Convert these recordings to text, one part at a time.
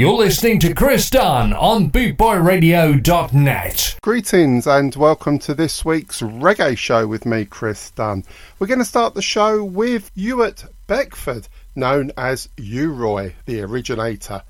You're listening to Chris Dunn on BootboyRadio.net. Greetings and welcome to this week's reggae show with me, Chris Dunn. We're going to start the show with Ewart Beckford, known as U-Roy, the originator.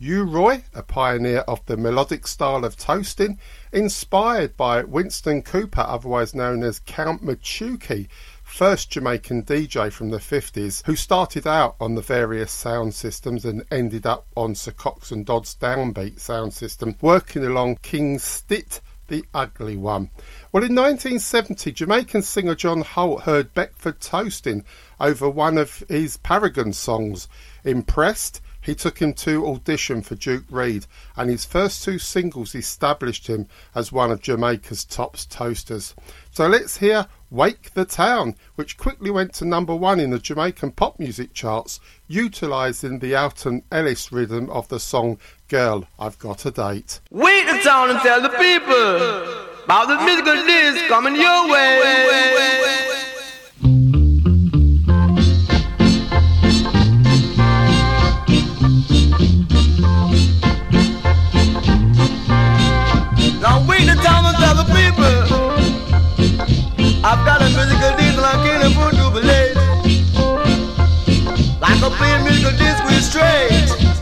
U-Roy, a pioneer of the melodic style of toasting, inspired by Winston Cooper, otherwise known as Count Machuki, first Jamaican DJ from the 50s who started out on the various sound systems and ended up on Sir Coxsone Dodd's downbeat sound system, working along King Stitt the ugly one. Well, in 1970, Jamaican singer John Holt heard Beckford toasting over one of his Paragon songs. Impressed, he took him to audition for Duke Reid, and his first two singles established him as one of Jamaica's top toasters. So let's hear Wake the Town, which quickly went to number one in the Jamaican pop music charts, utilising the Alton Ellis rhythm of the song Girl, I've Got a Date. Wake the town and tell the people about the musical disc coming your way. I've got a musical disc like in a food jubilee. Like a plain musical disc with straight.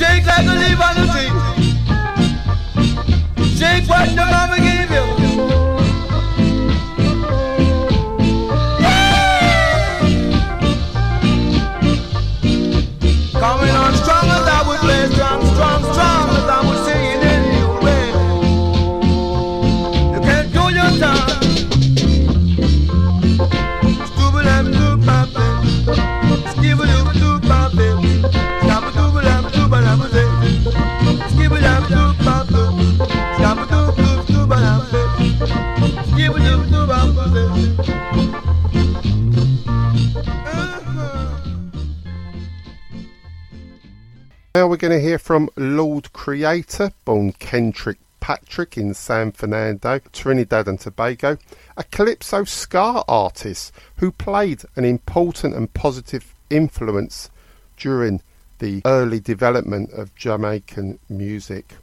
Shake like a leaf on the tree. Shake what the mama gave going to hear from Lord Creator, born Kendrick Patrick in San Fernando, Trinidad and Tobago, a calypso ska artist who played an important and positive influence during the early development of Jamaican music.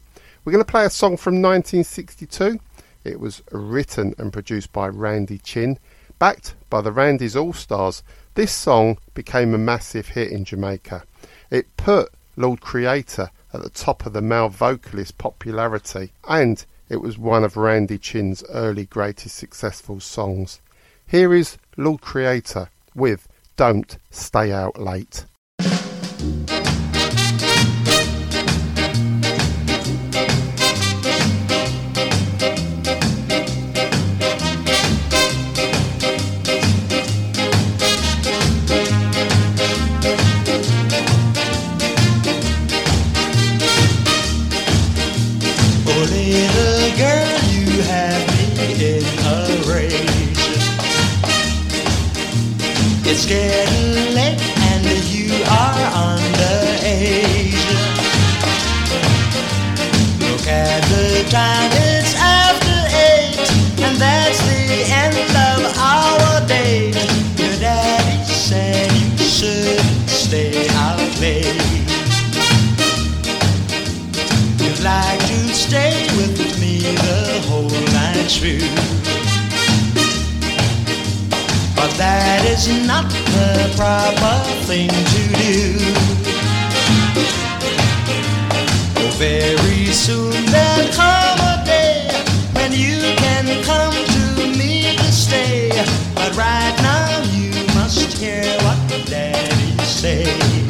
We're going to play a song from 1962. It was written and produced by Randy Chin, backed by the Randy's All Stars. This song became a massive hit in Jamaica. It put Lord Creator at the top of the male vocalist popularity, and it was one of Randy Chin's early greatest successful songs. Here is Lord Creator with Don't Stay Out Late. Through. But that is not the proper thing to do. Oh, very soon there'll come a day when you can come to me to stay. But right now you must hear what daddy say.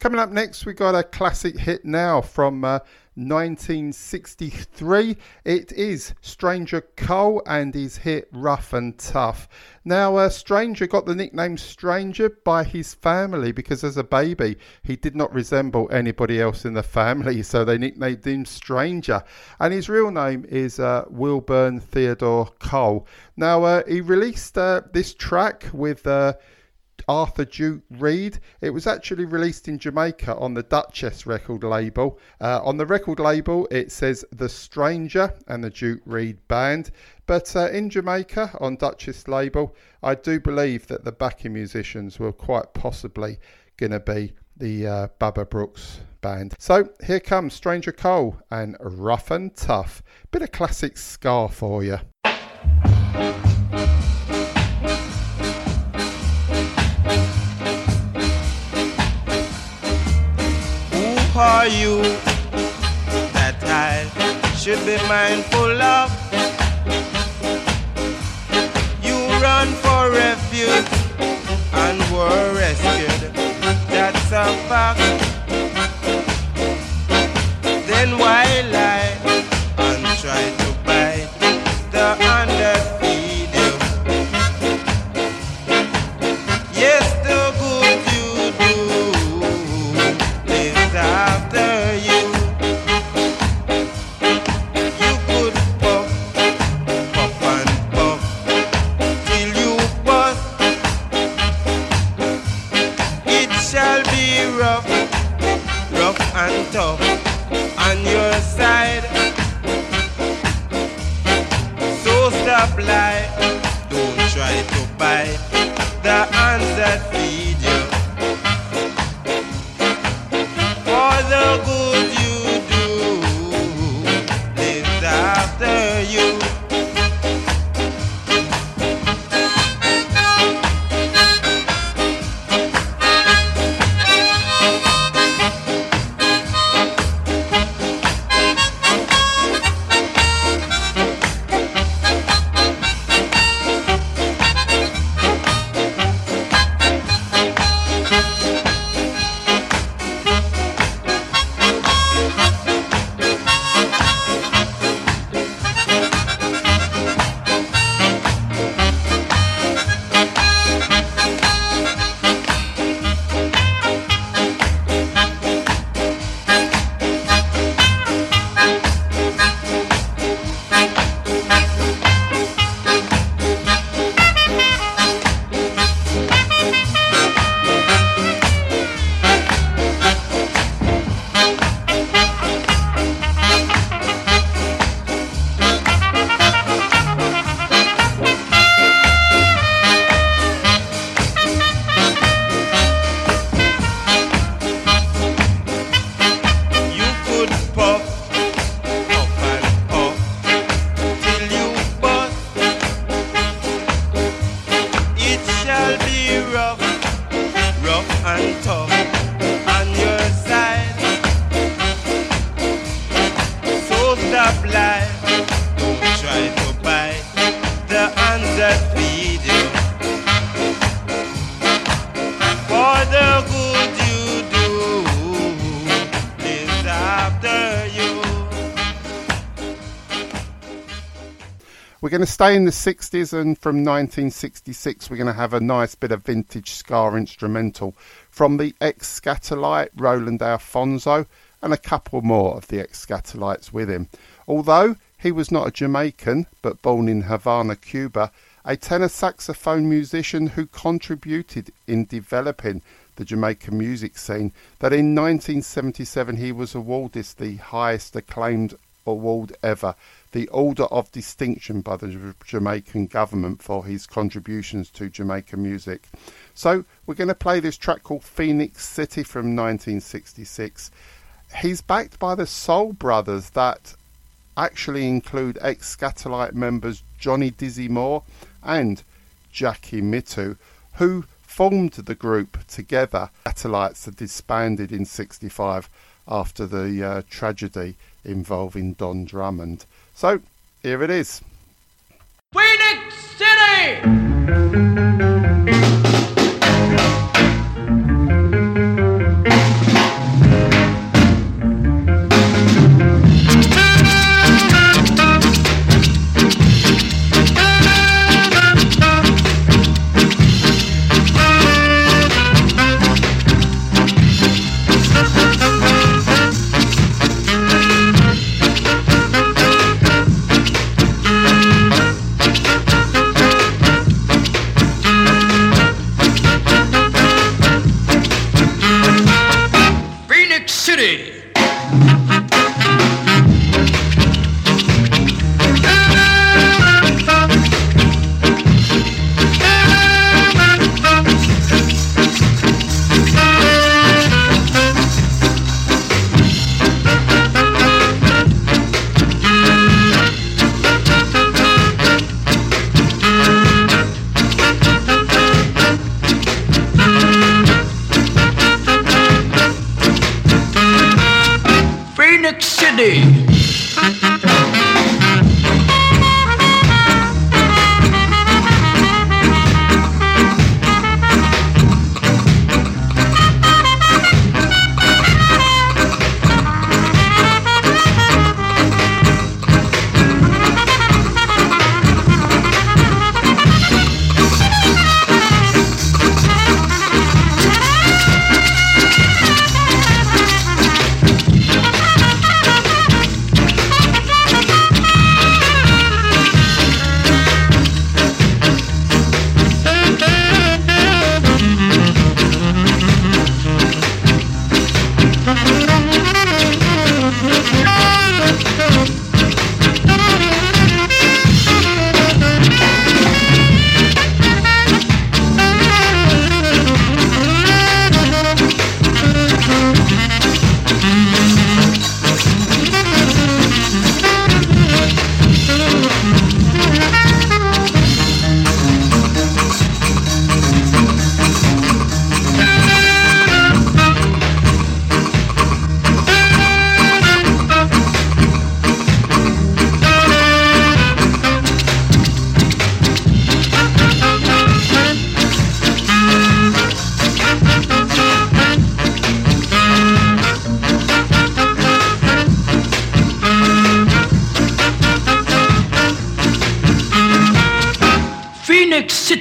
Coming up next, we got a classic hit now from uh, 1963. It is Stranger Cole and his hit Rough and Tough. Now, uh, Stranger got the nickname Stranger by his family because as a baby he did not resemble anybody else in the family, so they nicknamed him Stranger. And his real name is uh, Wilburn Theodore Cole. Now, uh, he released uh, this track with. Arthur Duke Reid. It was actually released in Jamaica on the Duchess record label. Uh, on the record label, it says The Stranger and the Duke Reid Band. But uh, in Jamaica, on Duchess label, I do believe that the backing musicians were quite possibly going to be the uh, Baba Brooks band. So here comes Stranger Cole and Rough and Tough. Bit of classic ska for you. Are you that I should be mindful of? You run for refuge and were rescued. That's a fact. Then why lie We're going to stay in the 60s, and from 1966, we're going to have a nice bit of vintage ska instrumental from the ex Skatalite Roland Alphonso and a couple more of the ex Skatalites with him. Although he was not a Jamaican, but born in Havana, Cuba, a tenor saxophone musician who contributed in developing the Jamaican music scene, that in 1977 he was awarded the highest acclaimed award ever, the Order of Distinction by the Jamaican government for his contributions to Jamaican music. So we're going to play this track called Phoenix City from 1966. He's backed by the Soul Brothers that actually include ex Skatalite members Johnny Dizzy Moore and Jackie Mittoo, who formed the group together. Skatalites are disbanded in 65 after the uh, tragedy involving Don Drummond. So here it is. Phoenix City!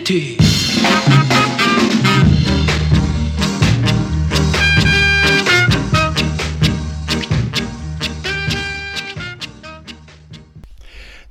Phoenix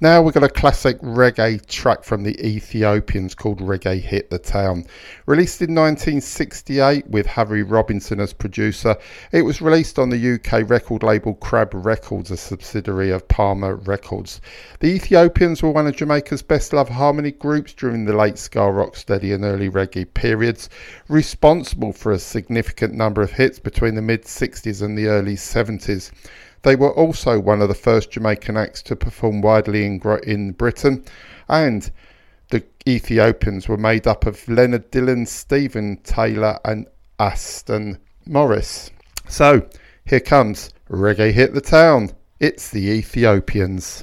Now we've got a classic reggae track from the Ethiopians called Reggae Hit the Town. Released in 1968 with Harry Robinson as producer, it was released on the UK record label Crab Records, a subsidiary of Pama Records. The Ethiopians were one of Jamaica's best loved harmony groups during the late ska rocksteady and early reggae periods, responsible for a significant number of hits between the mid 60s and the early 70s. They were also one of the first Jamaican acts to perform widely in, in Britain, and The Ethiopians were made up of Leonard Dillon, Stephen Taylor, and Aston Morris. So here comes Reggae Hit the Town. It's the Ethiopians.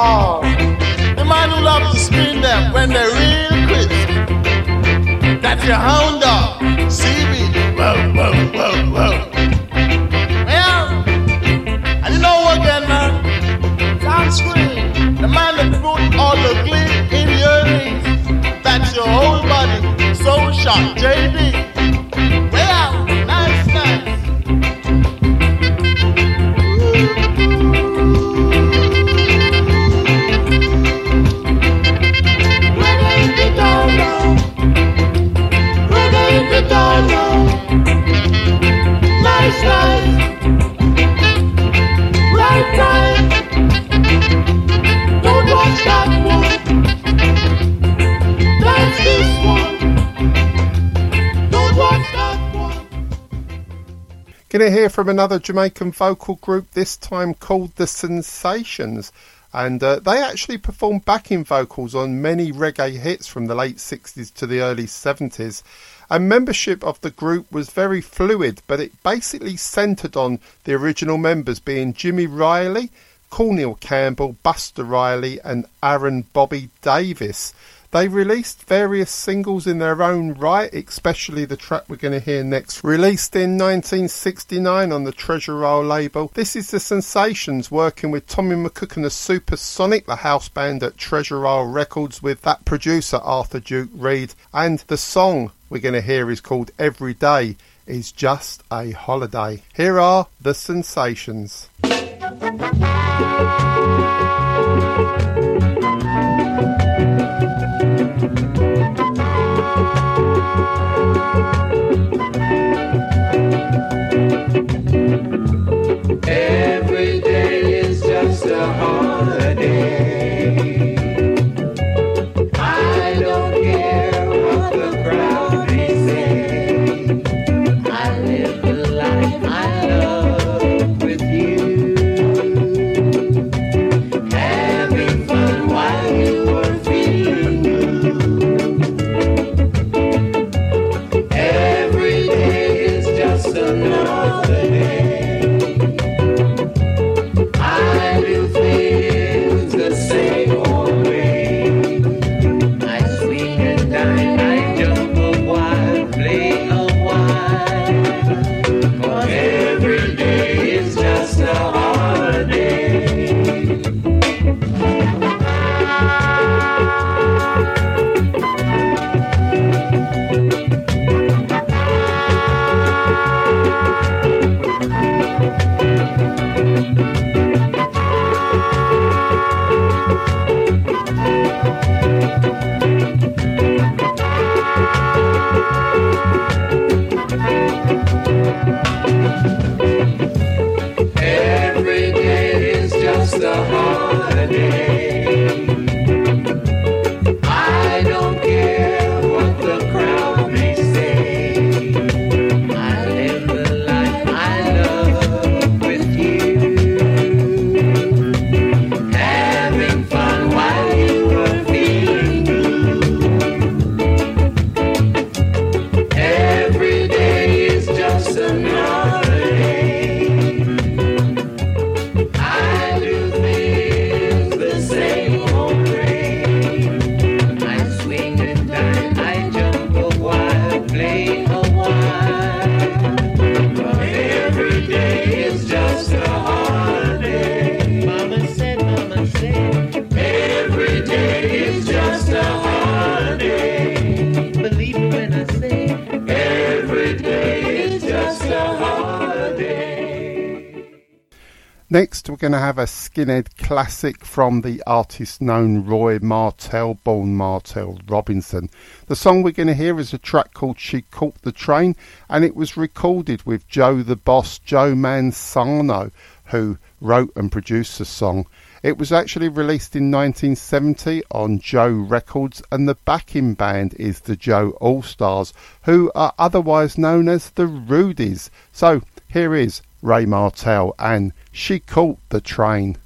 all. The man who loves to spin them when they're real crisp. That's your hound dog, CB. Whoa, whoa, whoa, whoa. Yeah. And you know again, then, man? John Screen, the man that put all the glee in your knees. That's your whole body, soul shot, JB. Gonna hear from another Jamaican vocal group, this time called The Sensations. And uh, they actually performed backing vocals on many reggae hits from the late 60s to the early 70s. And membership of the group was very fluid, but it basically centred on the original members being Jimmy Riley, Cornel Campbell, Buster Riley, and Aaron Bobby Davis. They released various singles in their own right, especially the track we're going to hear next. Released in 1969 on the Treasure Isle label, this is The Sensations working with Tommy McCook and the Supersonic, the house band at Treasure Isle Records with that producer Arthur Duke Reid. And the song we're going to hear is called Every Day is Just a Holiday. Here are The Sensations. Every day is just a home. Going to have a skinhead classic from the artist known Roy Martel, born Martel Robinson. The song we're going to hear is a track called She Caught the Train, and it was recorded with Joe the Boss, Joe Mansano, who wrote and produced the song. It was actually released in 1970 on Joe Records, and the backing band is the Joe All Stars, who are otherwise known as the Rudies. So here is Ray Martell and She Caught the Train.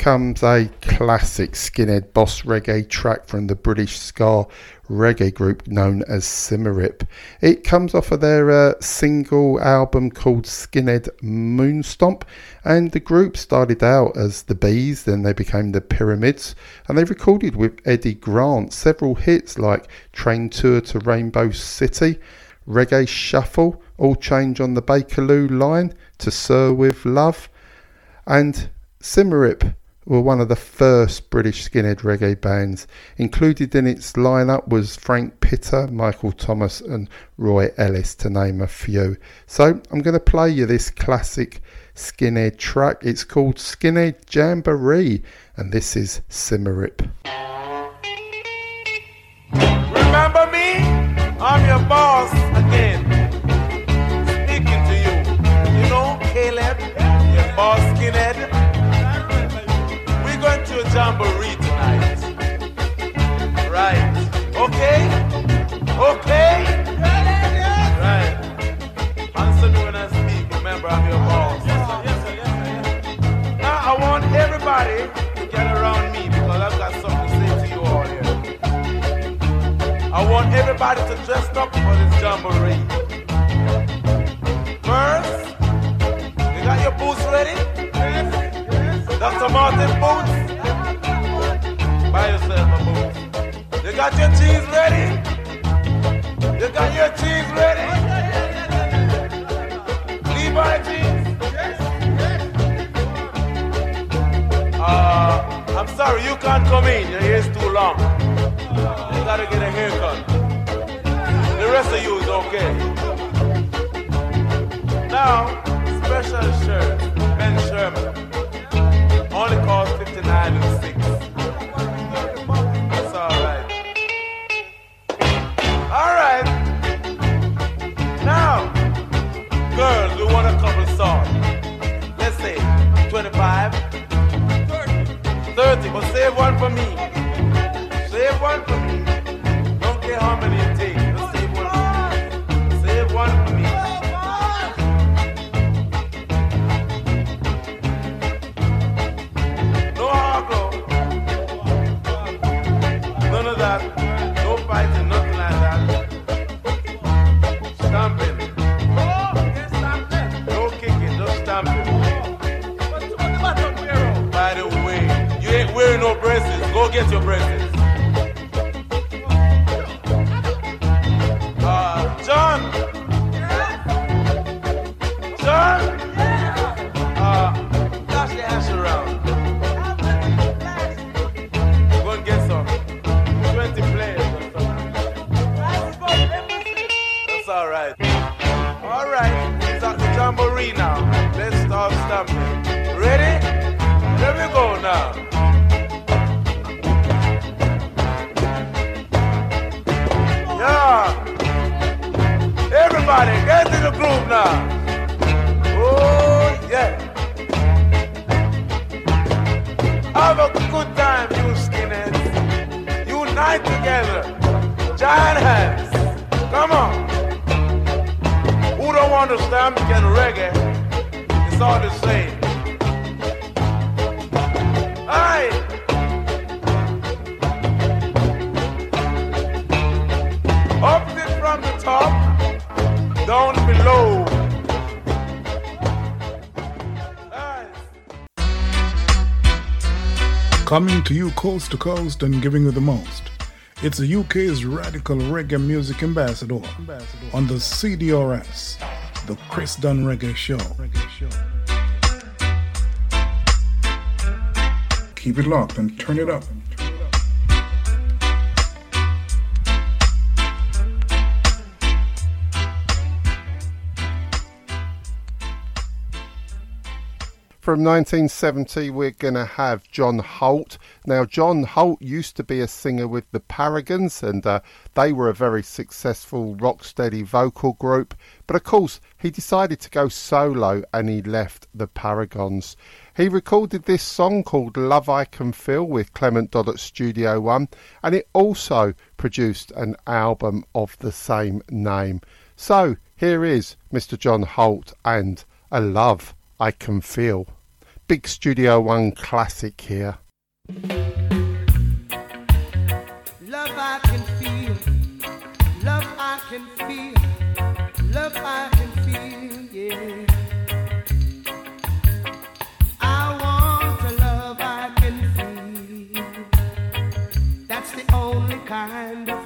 Comes a classic skinhead boss reggae track from the British ska reggae group known as Symarip. It comes off of their uh, single album called Skinhead Moonstomp, and the group started out as the Bees, then they became the Pyramids, and they recorded with Eddie Grant several hits like Train Tour to Rainbow City, Reggae Shuffle, All Change on the Bakerloo Line, To Sir with Love, and Symarip were one of the first British skinhead reggae bands. Included in its lineup was Frank Pitter, Michael Thomas, and Roy Ellis, to name a few. So I'm going to play you this classic skinhead track. It's called Skinhead Jamboree, and this is Symarip. Remember me? I'm your boss Okay? Right. Answer me when I speak. Remember, I'm your boss. Now, I want everybody to get around me because I've got something to say to you all here. I want everybody to dress up for this jamboree. First, you got your boots ready? Yes. Dr. Martin boots? Buy yourself a. You got your cheese ready? You got your cheese ready? Levi cheese? Uh, I'm sorry, you can't come in. Your hair's too long. You gotta get a haircut. The rest of you is okay. Now, special shirt, Ben Sherman. Only cost 59 and 6. For me. To you coast to coast and giving you the most. It's the UK's radical reggae music ambassador on the CDRS, the Chris Dunn Reggae Show. Keep it locked and turn it up. From 1970, we're going to have John Holt. Now, John Holt used to be a singer with the Paragons, and uh, they were a very successful rocksteady vocal group. But of course, he decided to go solo and he left the Paragons. He recorded this song called Love I Can Feel with Clement Dodd at Studio One, and it also produced an album of the same name. So, here is Mr. John Holt and A Love I Can Feel. Big Studio One classic here. Love I can feel, love I can feel, love I can feel, yeah. I want a love I can feel. That's the only kind of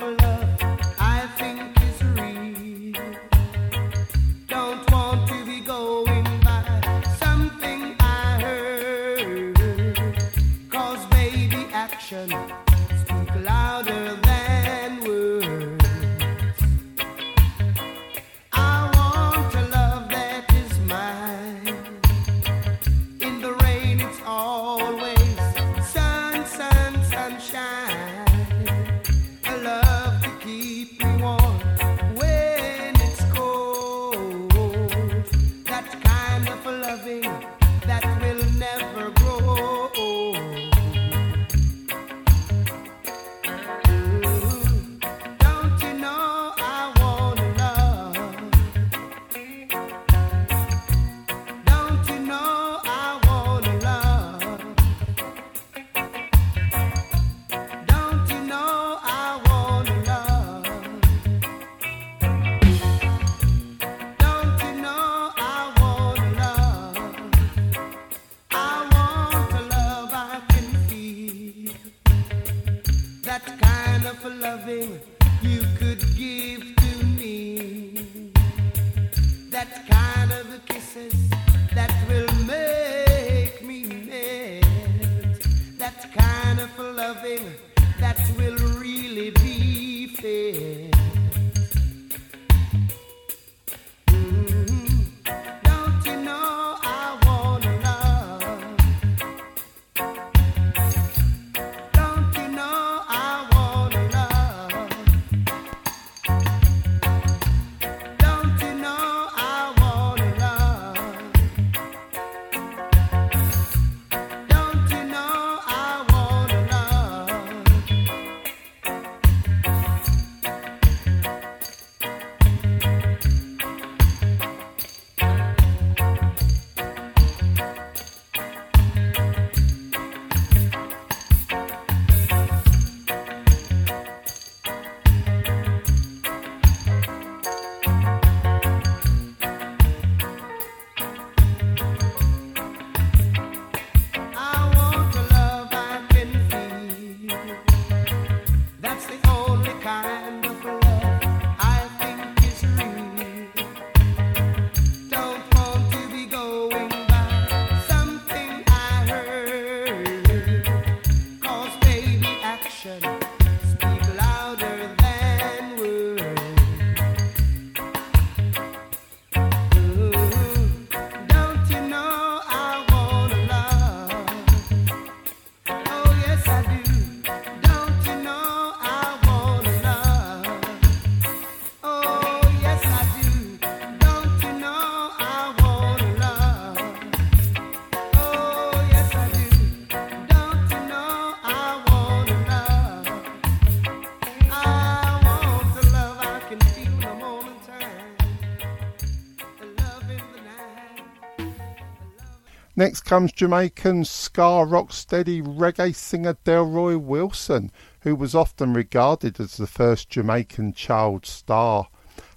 comes Jamaican ska rocksteady reggae singer Delroy Wilson, who was often regarded as the first Jamaican child star.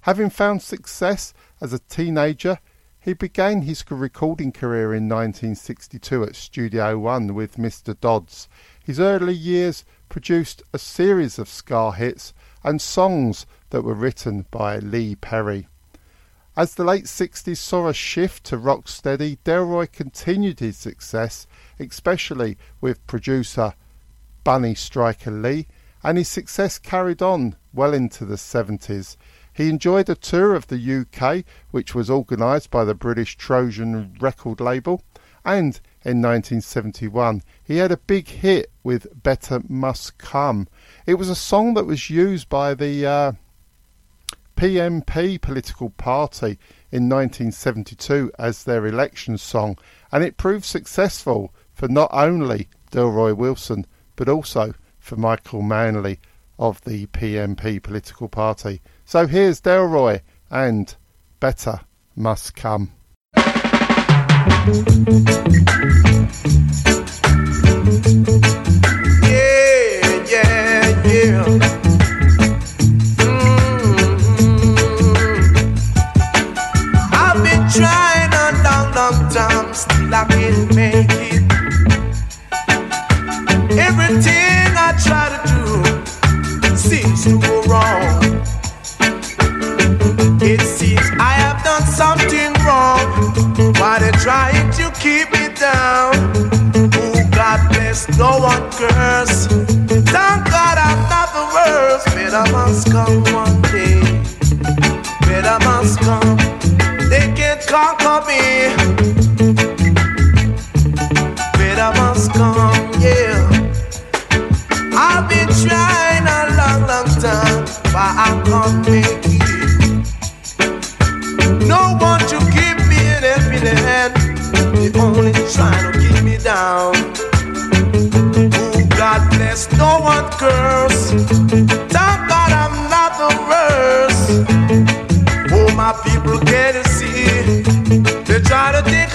Having found success as a teenager, he began his recording career in 1962 at Studio One with Mr. Dodds. His early years produced a series of ska hits and songs that were written by Lee Perry. As the late 60s saw a shift to rocksteady, Delroy continued his success, especially with producer Bunny Striker Lee, and his success carried on well into the 70s. He enjoyed a tour of the UK, which was organised by the British Trojan record label, and in 1971 he had a big hit with Better Must Come. It was a song that was used by the uh, PNP political party in 1972 as their election song, and it proved successful for not only Delroy Wilson but also for Michael Manley of the PNP political party. So here's Delroy and Better Must Come. Yeah, yeah, yeah. Still I make it. Everything I try to do seems to go wrong. It seems I have done something wrong. Why they trying to keep me down? Oh, God bless, no one curse. Thank God I'm not the worst. Better must come one day. Better must come. They can't conquer me.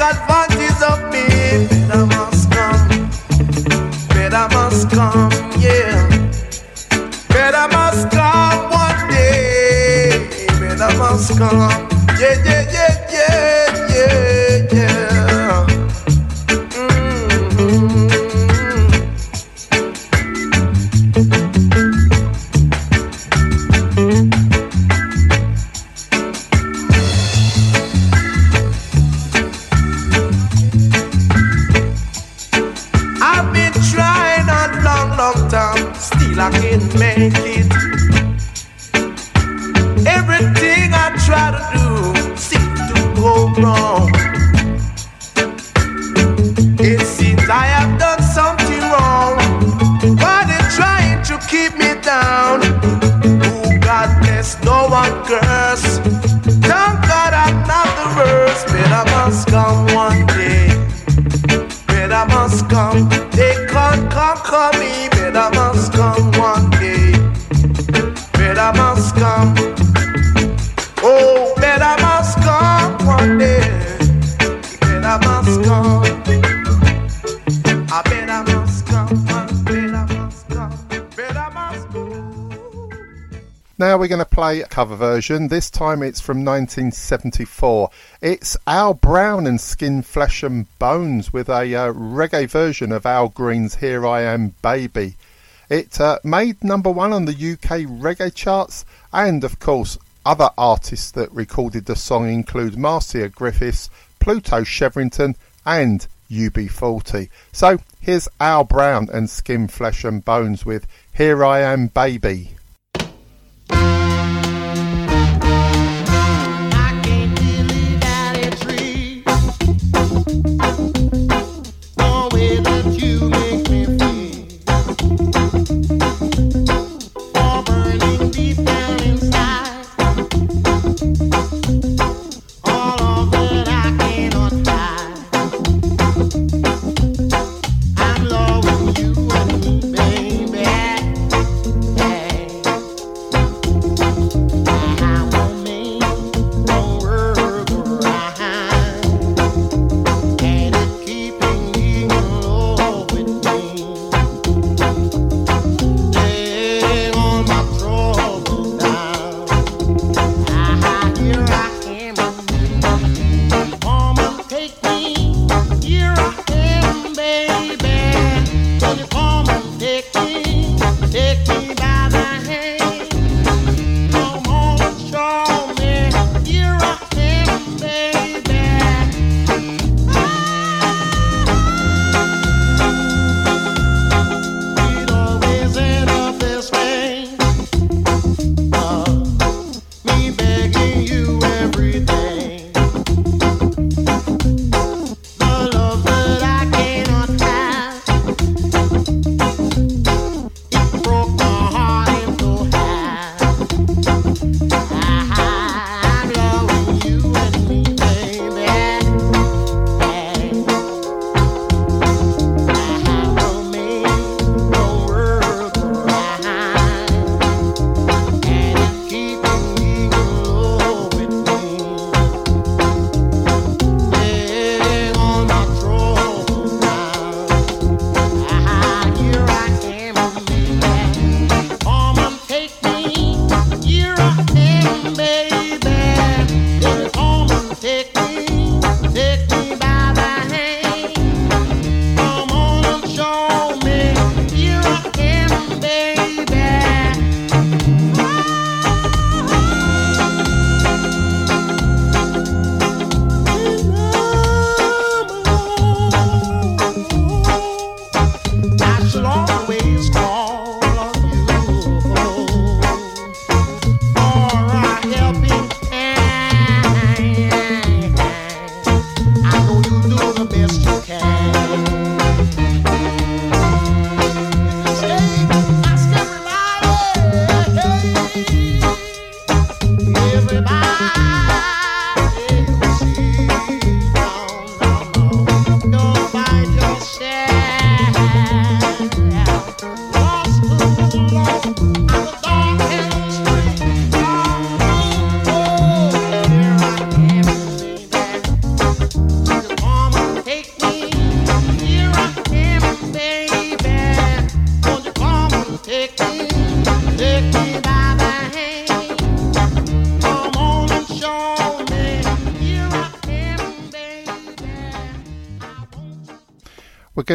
Advantage of me. Better must come. Better must come, yeah. Yeah, yeah, yeah, yeah, yeah, yeah. I've been trying a long, long time, still I can't make. Cover version. This time it's from 1974. It's Al Brown and Skin, Flesh and Bones with a uh, reggae version of Al Green's Here I Am Baby. It uh, made number one on the UK reggae charts, and of course, other artists that recorded the song include Marcia Griffiths, Pluto Shervington, and UB40. So here's Al Brown and Skin, Flesh and Bones with Here I Am Baby.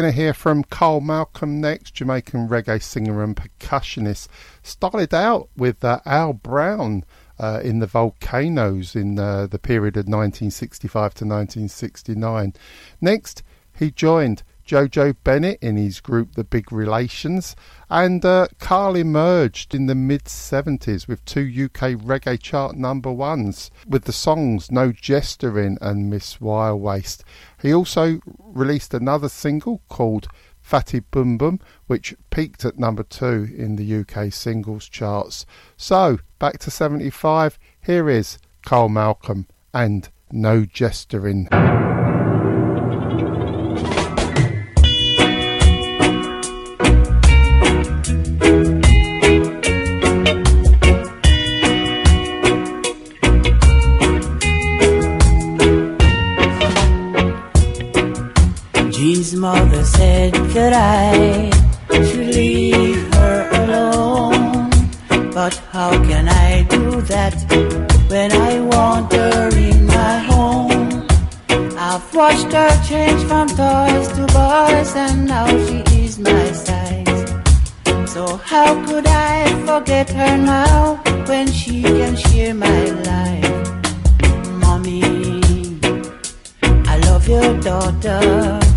going to hear from Carl Malcolm next, Jamaican reggae singer and percussionist. Started out with uh, Al Brown uh, in the Volcanoes in uh, the period of 1965 to 1969. Next, he joined Jojo Bennett in his group The Big Relations, and uh, Carl emerged in the mid 70s with two UK reggae chart number ones with the songs No Jestering and Miss Wire Waist. He also released another single called Fatty Boom Boom, which peaked at number two in the UK singles charts. So, back to 75, here is Carl Malcolm and No Jestering. Mother said that I should leave her alone. But how can I do that when I want her in my home? I've watched her change from toys to boys and now she is my size. So how could I forget her now when she can share my life? Mommy, I love your daughter.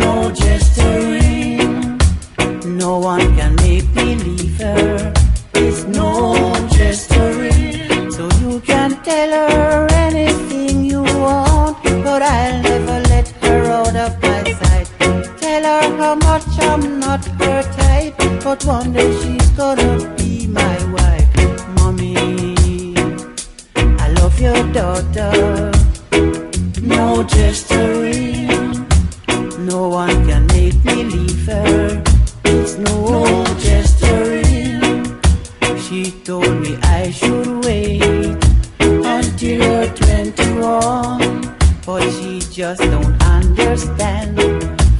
No jestering, no one can make her. It's no jestering, so you can tell her anything you want, but I'll never let her out of my sight. Tell her how much I'm not her type, but one day she's gonna be my wife. Mommy, I love your daughter. No jestering. No one can make me leave her. It's no jestering. She told me I should wait until you're 21. But she just don't understand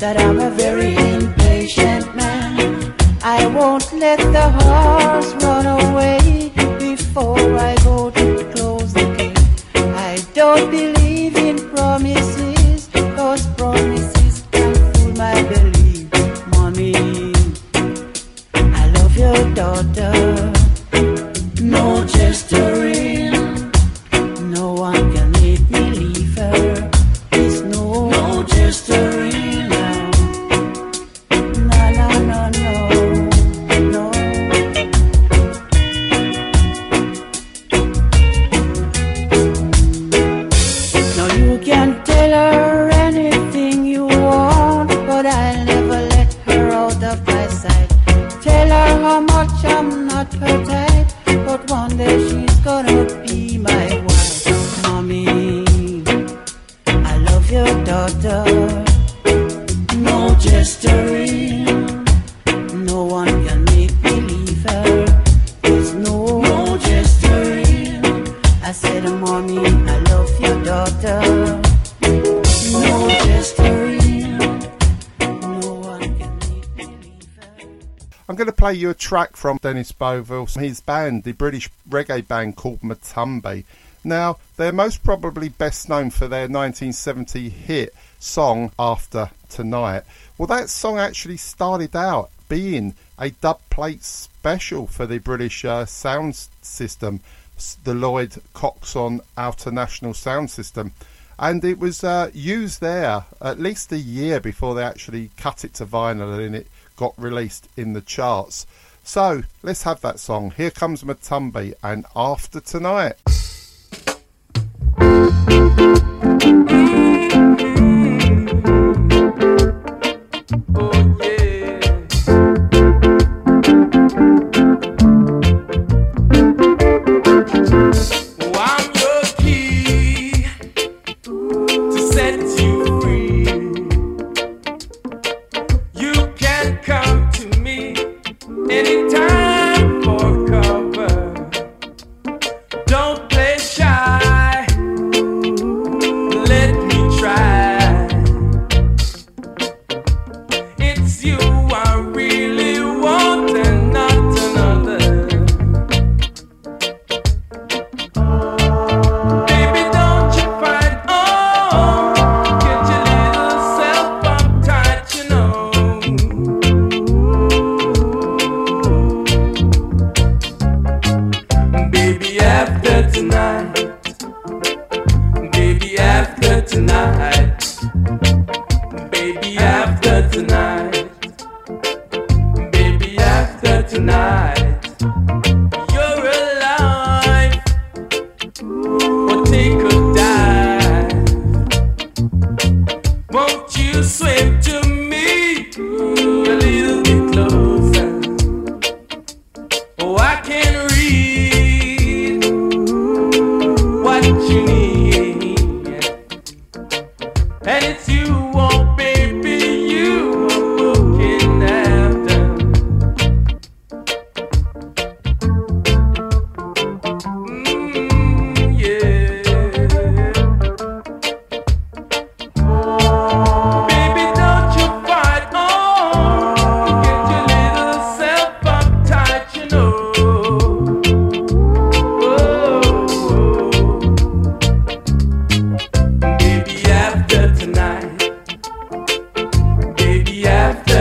that I'm a very impatient man. I won't let the horse run away before I go to close the gate. I don't believe your daughter. No jestering, track from Dennis Bovell, his band, the British reggae band called Matumbi. Now, they're most probably best known for their 1970 hit song After Tonight. Well, that song actually started out being a dub plate special for the British uh, sound system, the Lloyd Coxon Outer National Sound System. And it was uh, used there at least a year before they actually cut it to vinyl and it got released in the charts. So let's have that song. Here comes Matumbi and After Tonight.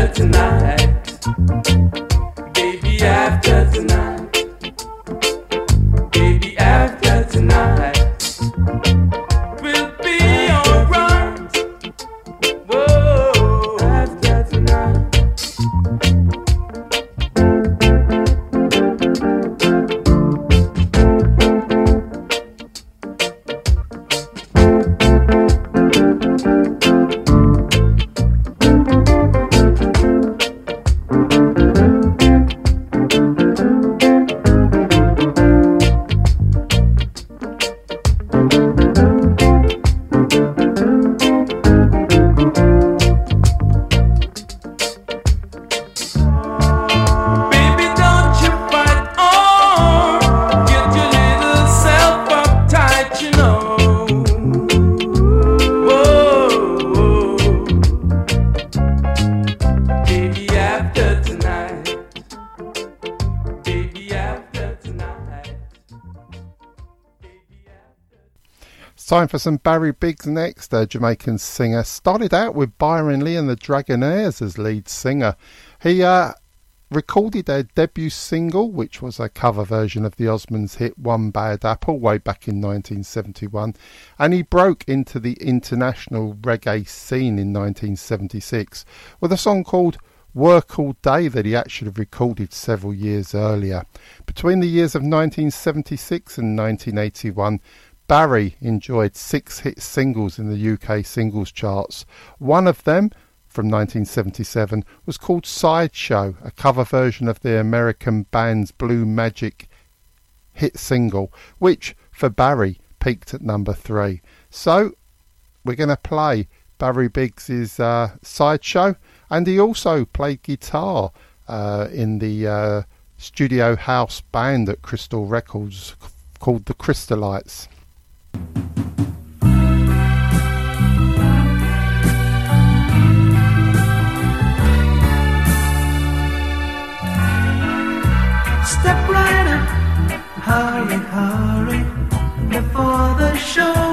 tonight. Time for some Barry Biggs next, a Jamaican singer. Started out with Byron Lee and the Dragonaires as lead singer. He uh, recorded their debut single, which was a cover version of the Osmonds hit One Bad Apple way back in 1971, and he broke into the international reggae scene in 1976 with a song called Work All Day that he actually recorded several years earlier. Between the years of 1976 and 1981, Barry enjoyed six hit singles in the UK singles charts. One of them, from 1977, was called Sideshow, a cover version of the American band's Blue Magic hit single, which, for Barry, peaked at number three. So, we're going to play Barry Biggs's uh, Sideshow, and he also played guitar uh, in the uh, studio house band at Crystal Records called the Crystalites. Step right up, hurry, hurry, before the show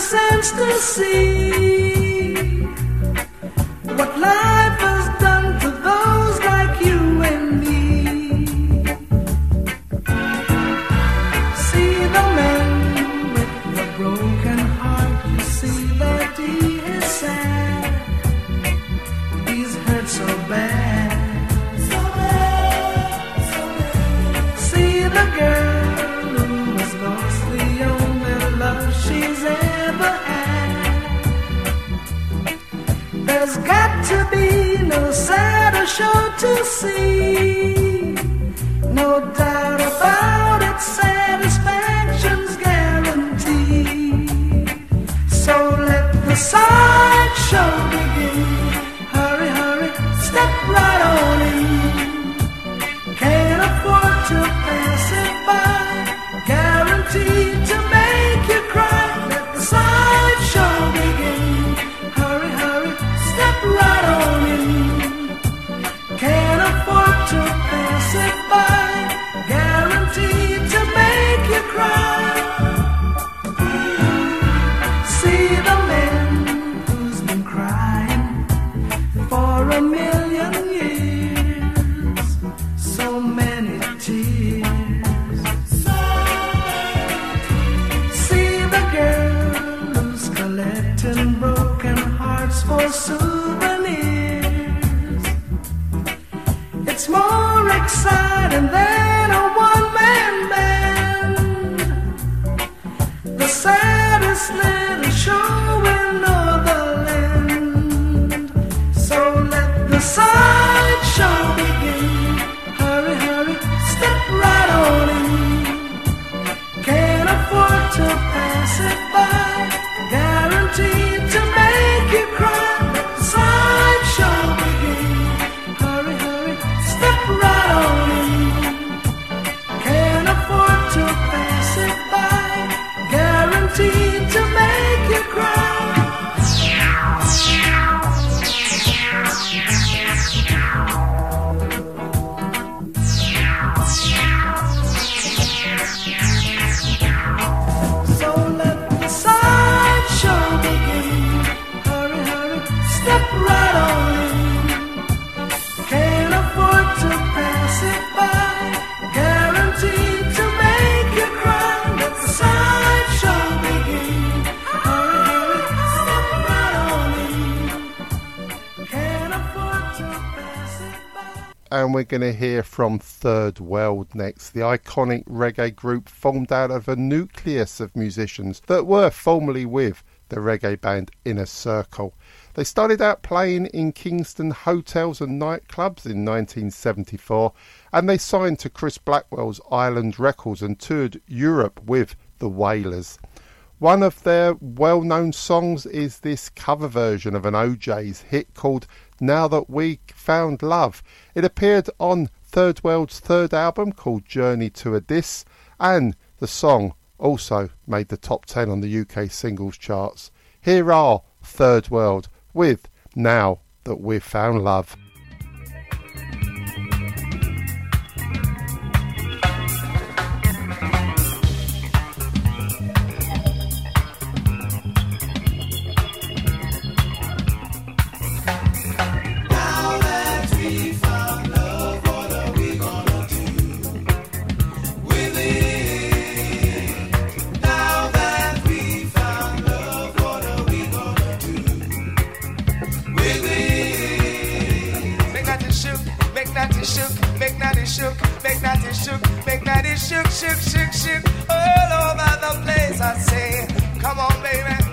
cents to see what life has done to those like you and me. See the man with the broken heart, you see that he is sad. He's hurt so bad. So bad, so bad. See the girl There's got to be no sadder show to see. No doubt about it, satisfaction's guaranteed. So let the sideshow begin. Hurry, hurry, step right on we're going to hear from Third World next, the iconic reggae group formed out of a nucleus of musicians that were formerly with the reggae band Inner Circle. They started out playing in Kingston hotels and nightclubs in 1974 and they signed to Chris Blackwell's Island Records and toured Europe with the Wailers. One of their well known songs is this cover version of an O'Jays hit called Now That We Found Love. It appeared on Third World's third album called Journey to Addis and the song also made the top 10 on the UK singles charts. Here are Third World with Now That We've Found Love. It shook, make that it shook, shook, shook, shook. All over the place, I say, come on, baby,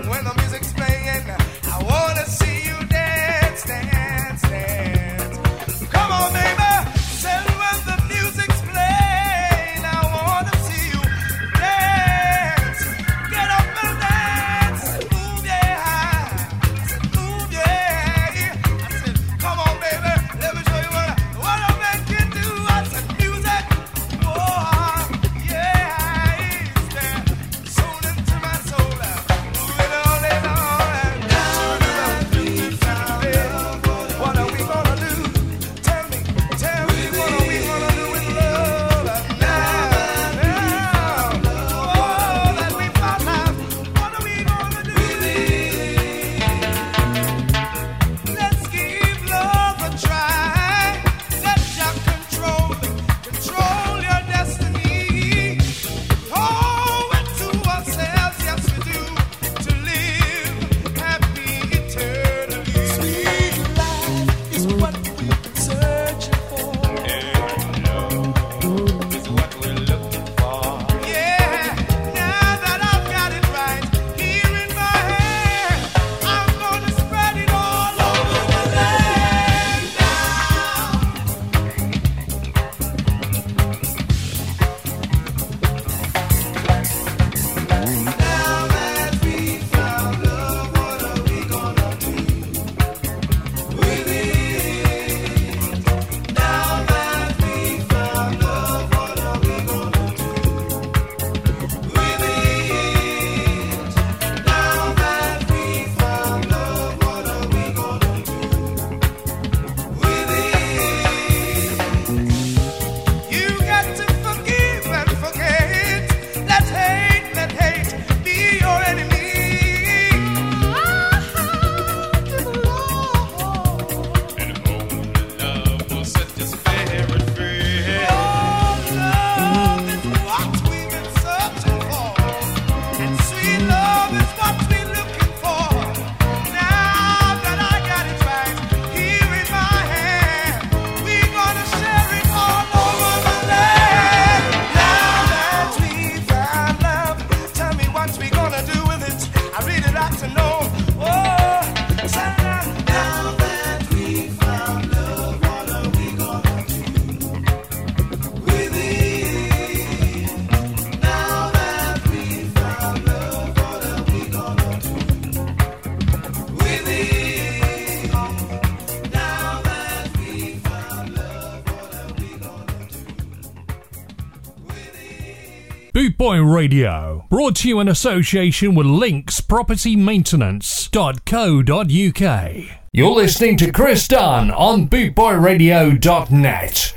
Radio, brought to you in association with Links Property Maintenance.co.uk. You're listening to Chris Dunn on bootboyradio.net.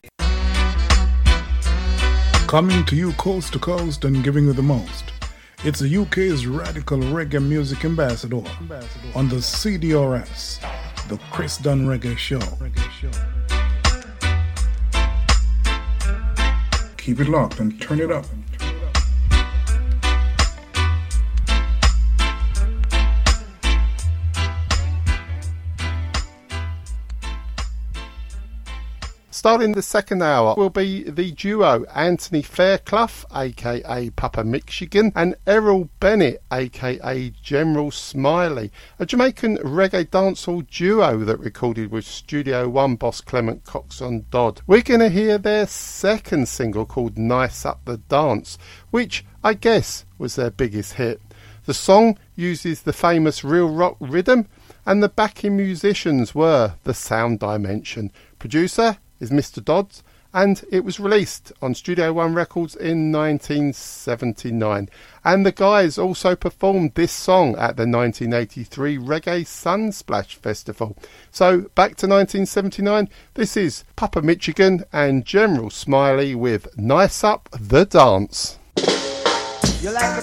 Coming to you coast to coast and giving you the most. It's the UK's radical reggae music ambassador on the CDRS, the Chris Dunn Reggae Show. Keep it locked and turn it up. Starting the second hour will be the duo Anthony Fairclough, aka Papa Michigan, and Errol Bennett, aka General Smiley, a Jamaican reggae dancehall duo that recorded with Studio One boss Clement Cox Coxsone Dodd. We're going to hear their second single called Nice Up the Dance, which I guess was their biggest hit. The song uses the famous real rock rhythm, and the backing musicians were the Sound Dimension. Producer is Mr. Dodds, and it was released on Studio One Records in 1979. And the guys also performed this song at the 1983 Reggae Sunsplash Festival. So back to 1979, this is Papa Michigan and General Smiley with Nice Up the Dance. You like the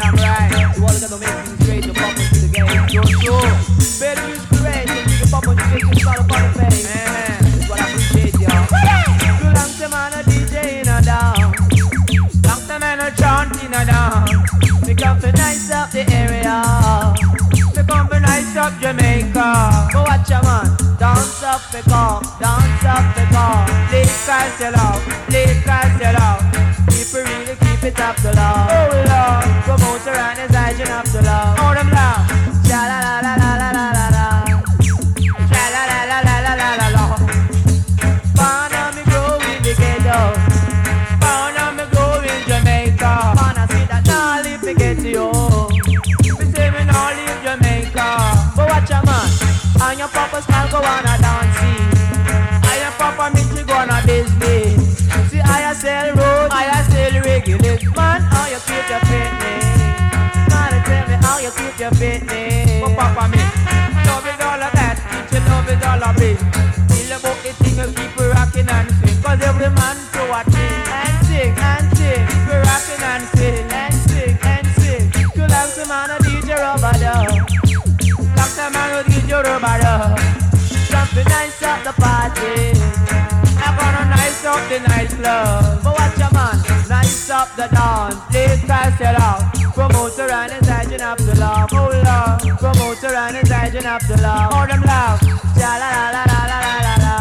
damn right. You make things into the game. Yo, so, better use great, the the. In a down. We come to nice up the area. We come to nice up Jamaica. Go watch your man. Dance up the car, dance up the car. Sell out, play cry, sell out. People really keep it up to love. Oh Lord, promoter and his agent up love. Oh love. A sell. Man, how you keep your fitness? Man, tell me how you keep your papa me, love all of that. You love all of you keep rocking and every man to a. And sing, and sing. Rocking and and sing, and sing. You like some man DJ at the party. I'm gonna nice up the nightclub. But watch your up the dance. Please pass it out. Promoter and his agent up to love. Oh love. Promoter and his agent up to love. Oh them love. Ja la la la la la la la la.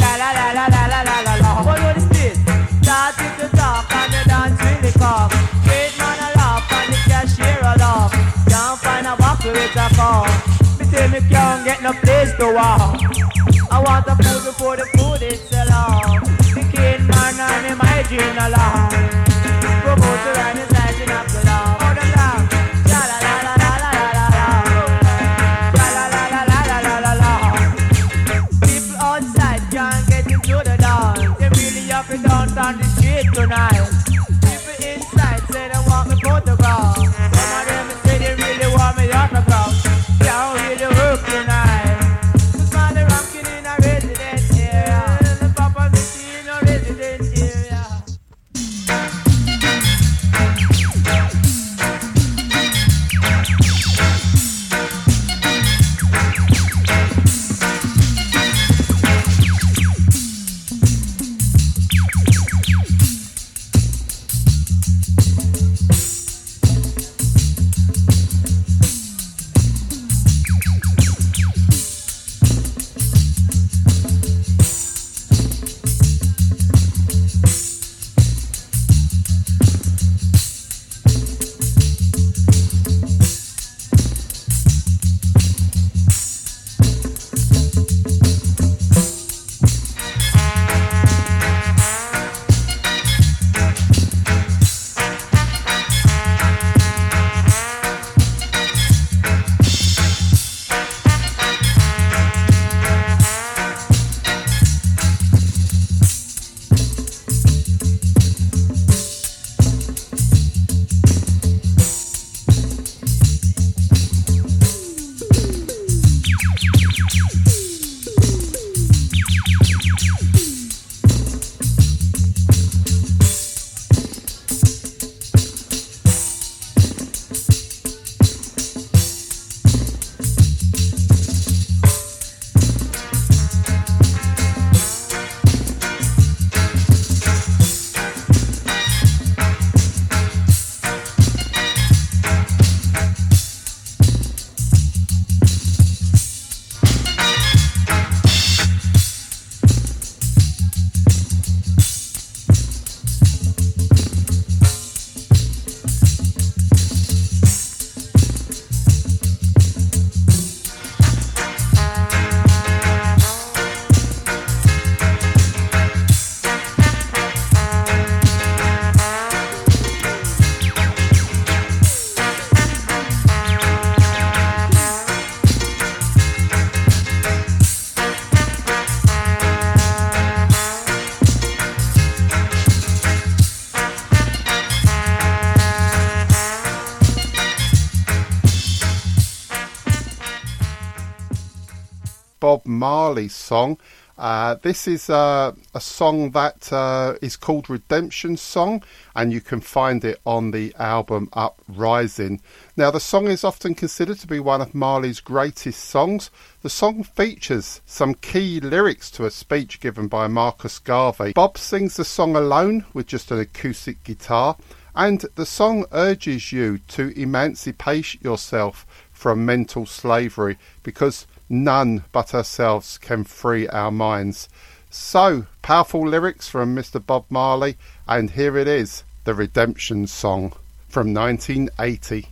Ja la la la la la la la la. What was this? Started to talk and the dance really cock. Straight man a laugh and the cashier a laugh. Can't find a buckle with a car. Me say me can't get no place to walk. I want the food before the food is sell marginalized Marley song. Uh, this is uh, a song that uh, is called Redemption Song, and you can find it on the album Uprising. Now, the song is often considered to be one of Marley's greatest songs. The song features some key lyrics to a speech given by Marcus Garvey. Bob sings the song alone with just an acoustic guitar, and the song urges you to emancipate yourself from mental slavery because none but ourselves can free our minds. So, powerful lyrics from Mr. Bob Marley, and here it is the Redemption Song from 1980.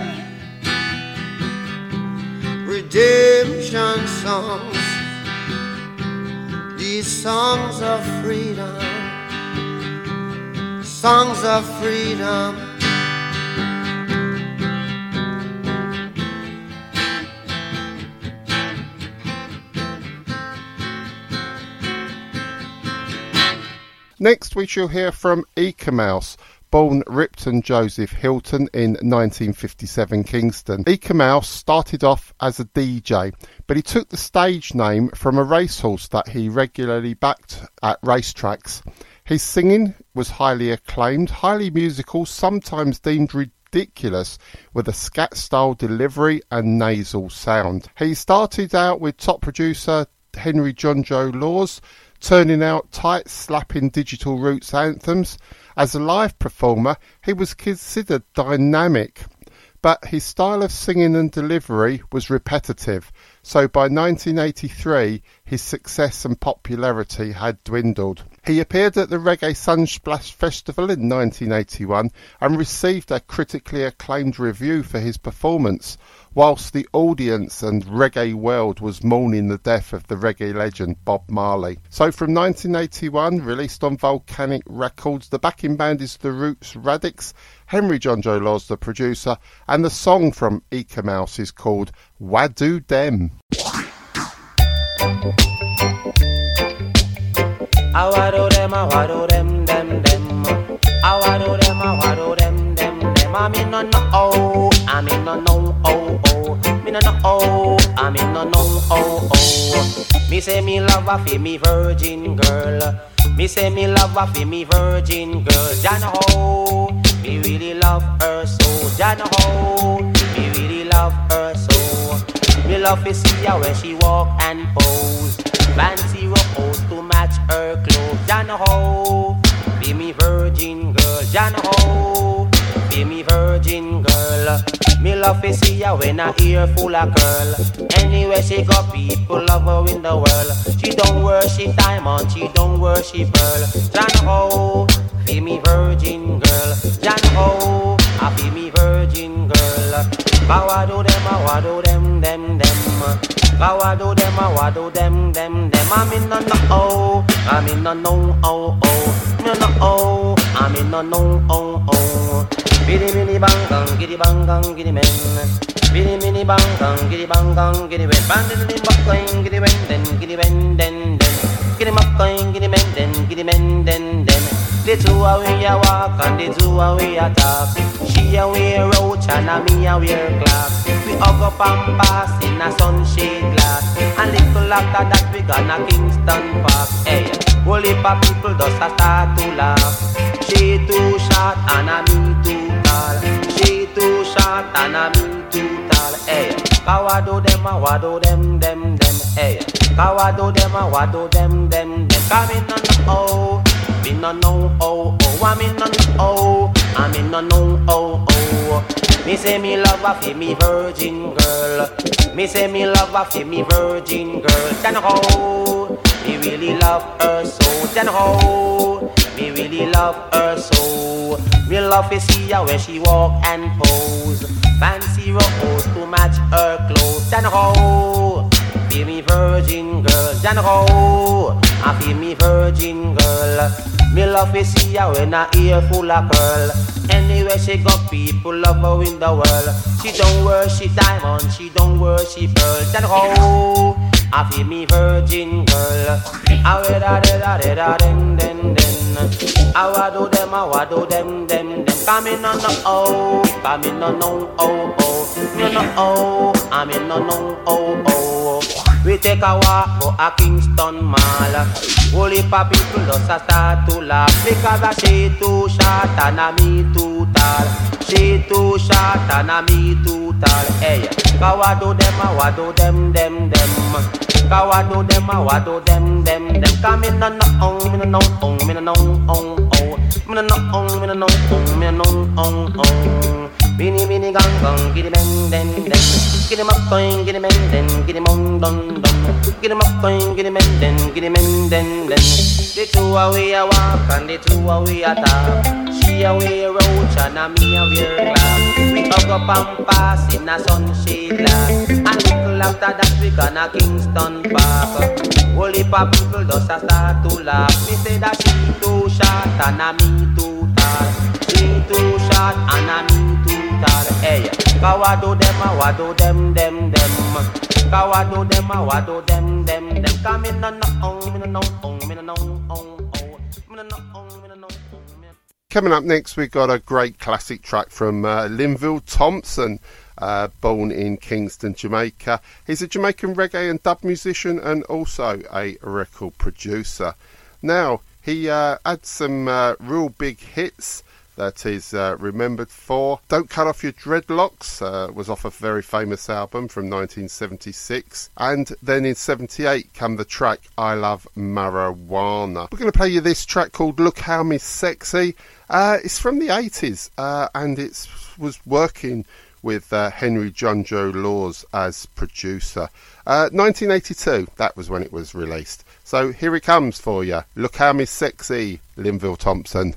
redemption songs. These songs of freedom, songs of freedom. Next, we shall hear from Eek-A-Mouse, born Ripton Joseph Hylton in 1957 Kingston. Eek-A-Mouse started off as a DJ, but he took the stage name from a racehorse that he regularly backed at racetracks. His singing was highly acclaimed, highly musical, sometimes deemed ridiculous, with a scat style delivery and nasal sound. He started out with top producer Henry Junjo Lawes, turning out tight, slapping digital roots anthems, As a live performer, he was considered dynamic, but his style of singing and delivery was repetitive, so by 1983 his success and popularity had dwindled. He appeared at the Reggae Sunsplash Festival in 1981 and received a critically acclaimed review for his performance, whilst the audience and reggae world was mourning the death of the reggae legend Bob Marley. So from 1981, released on Volcano Records, the backing band is The Roots Radics, Henry Junjo Lawes the producer, and the song from Eek-A-Mouse is called Wa-Do-Dem. I wado them, I wado them, them, them. I wado them, I wado them, them, them. I mean no no oh, I mean no no oh oh. Me no no oh, I mean no no oh oh. Me say me love a fi me virgin girl. Me say me love a fi me virgin girl. Jana ho, love her so. Jana ho, me really love her so. Me love to see her when she walk and pose. Fancy rope to match her clothes. Jana ho, be me virgin girl. Jana ho, be me virgin girl. Me love to see her when her ear full of curl. Anywhere she go, people love her in the world. She don't worship diamond, she don't worship pearl. Jana ho, be me virgin girl. Jana ho, I be me virgin girl. Kawado them, I wado them, them, them. Kawado them, I wado them, them, them. I'm in no no oh, I'm in no no oh oh, no no oh, I'm in no no oh oh. Biddy mini bang gang, giddy bang gang, giddy men. Biddy mini bang gang, giddy bang gang, giddy men. Bandit in buck going, giddy men, then giddy men, then then. Giddy going, giddy men, then giddy men, then then. The two away a walk and the two away a talk. She a wear roach and a me a wear glass. We hug up and pass in a sunshade glass. And little after that we gonna Kingston Park. Hey, whole heap of people just a start to laugh. She too short and a me too short and a me too tall. Hey, eh. kawado them a wado them them them. Eh. Hey, kawado them a wado them them them. Come in on the oh. Me no know oh oh, oh. I me no know oh, I me no know oh, oh oh. Me say me love a fi me virgin girl. Me say me love a fi me virgin girl. Then ho, me really love her so. Then ho, me really love her so. Me love to see her when she walk and pose. Fancy rose to match her clothes. Then ho, be me virgin girl. Ho, I feel me virgin girl. Me love to see her when her ear full of curl. Anywhere she go, people love her in the world. She don't worship diamond, she don't worship pearl. Then ho, I feel me virgin girl. Ah, I wear da da da da den den den. I wado them, I wado them them them. Come in on the oh, come in on no oh oh. Me no oh, I'm in no no oh oh. We take a walk for a Kingston Mall. Heap of people just a start to laugh because I she too short and a me too tall. She too short and a me too tall. Hey, kawado them, ah, a wado them, them, them. Kawado them, ah, a wado them, them, them. Come in on the on, me no on, oh, me no on, on, oh, on. Me no on, oh, me no on, me no on, on. Bini bini gang gang, giddy men den den. Him up going, him men den, get him on dun dun. Get him up going, him men den, him men den den. The two away a walk and the two away a talk. She a wear roach and a me a wear glass. We hug up and pass in a sunshade glass. And little after that we gonna Kingston Park. Whole heap people just a start to laugh. Me say that she too short and a me too tall. She too short and a me Hey, them wado them them them. Them wado them them them. Come in Coming up next, we've got a great classic track from uh, Linval Thompson, uh, born in Kingston, Jamaica. He's a Jamaican reggae and dub musician and also a record producer. Now, he uh, had some uh, real big hits that is uh, remembered for. Don't Cut Off Your Dreadlocks uh, was off a very famous album from 1976. And then in 78 came the track I Love Marijuana. We're going to play you this track called Look How Me Sexy. Uh, it's from the 80s uh, and it was working with uh, Henry Junjo Lawes as producer. Uh, 1982, that was when it was released. So here it comes for you. Look how me sexy, Linval Thompson.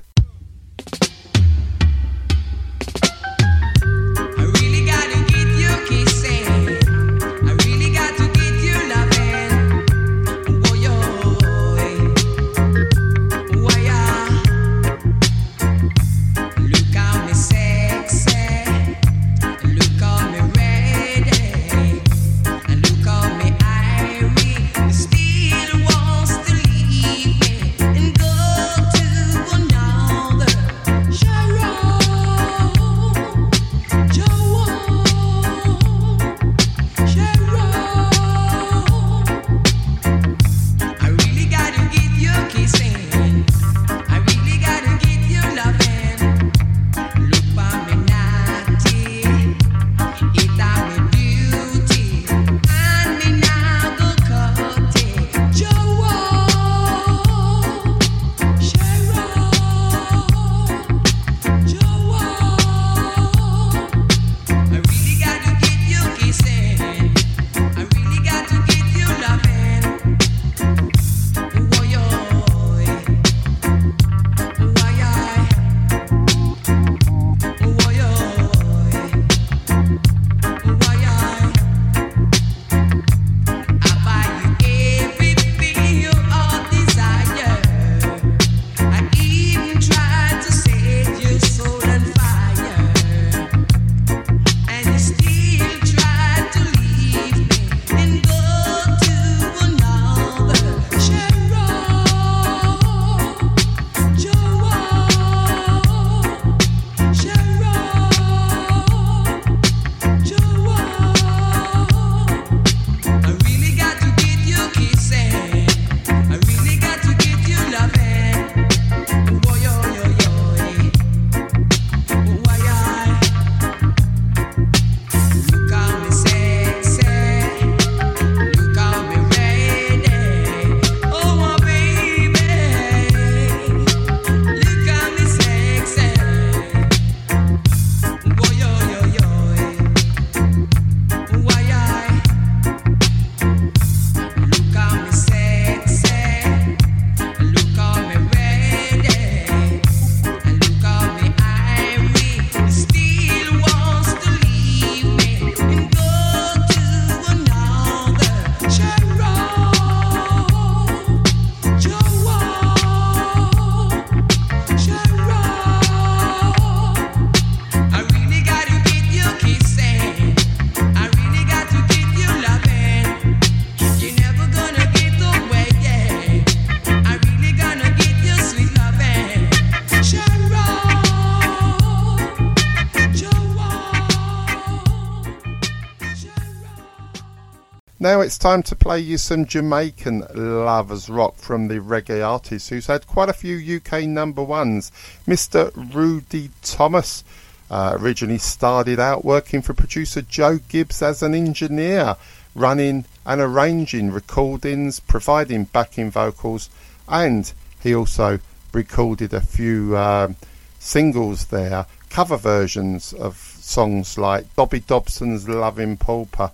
Now it's time to play you some Jamaican lovers rock from the reggae artist who's had quite a few UK number ones. Mr. Ruddy Thomas uh, originally started out working for producer Joe Gibbs as an engineer, running and arranging recordings, providing backing vocals, and he also recorded a few um, singles there, cover versions of songs like Dobby Dobson's Loving Pauper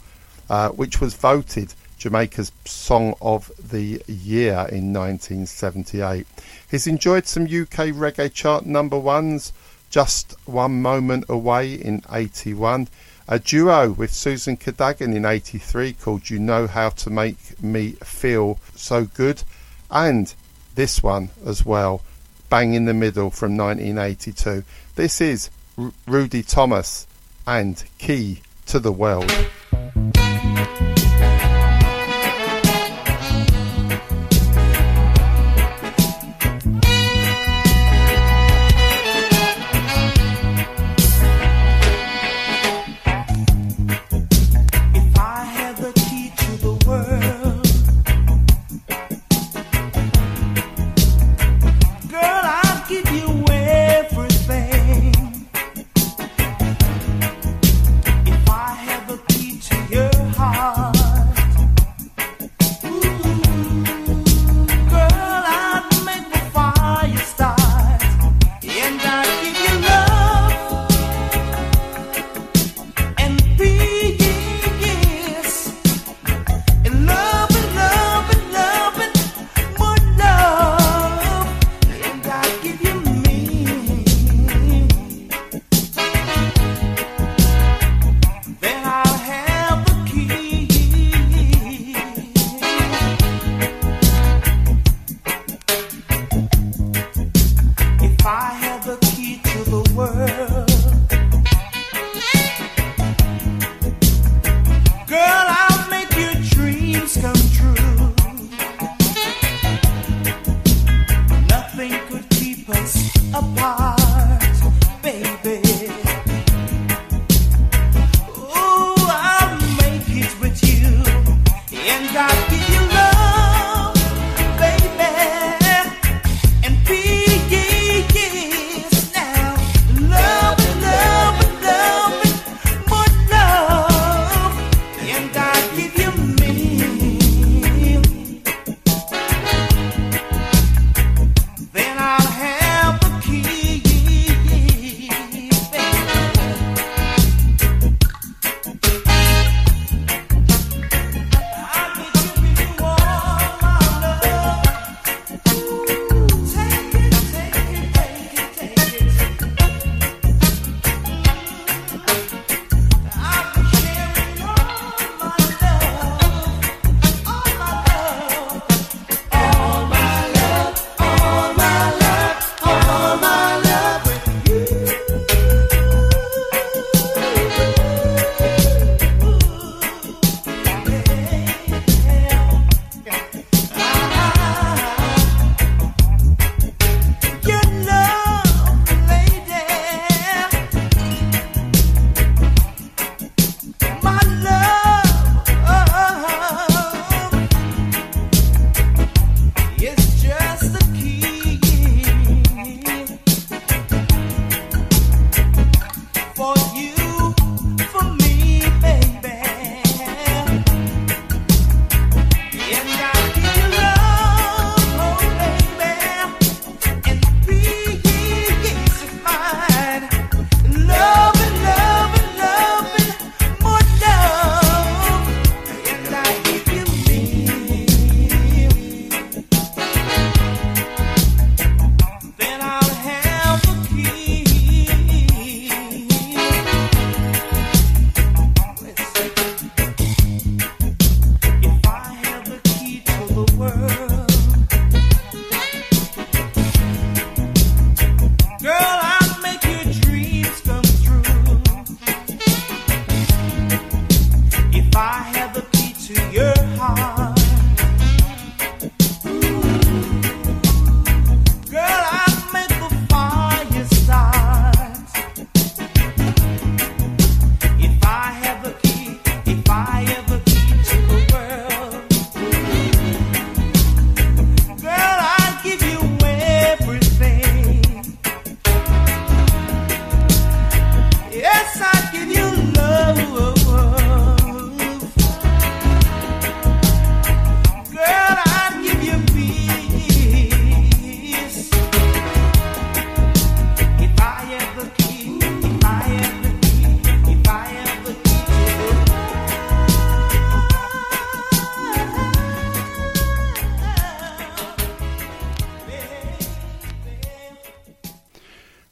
uh, which was voted Jamaica's Song of the Year in 1978. He's enjoyed some UK reggae chart number ones, Just One Moment Away in 81, a duo with Susan Cadogan in 83 called You Know How to Make Me Feel So Good, and this one as well, Bang in the Middle from 1982. This is R- Ruddy Thomas and Key to the World. Música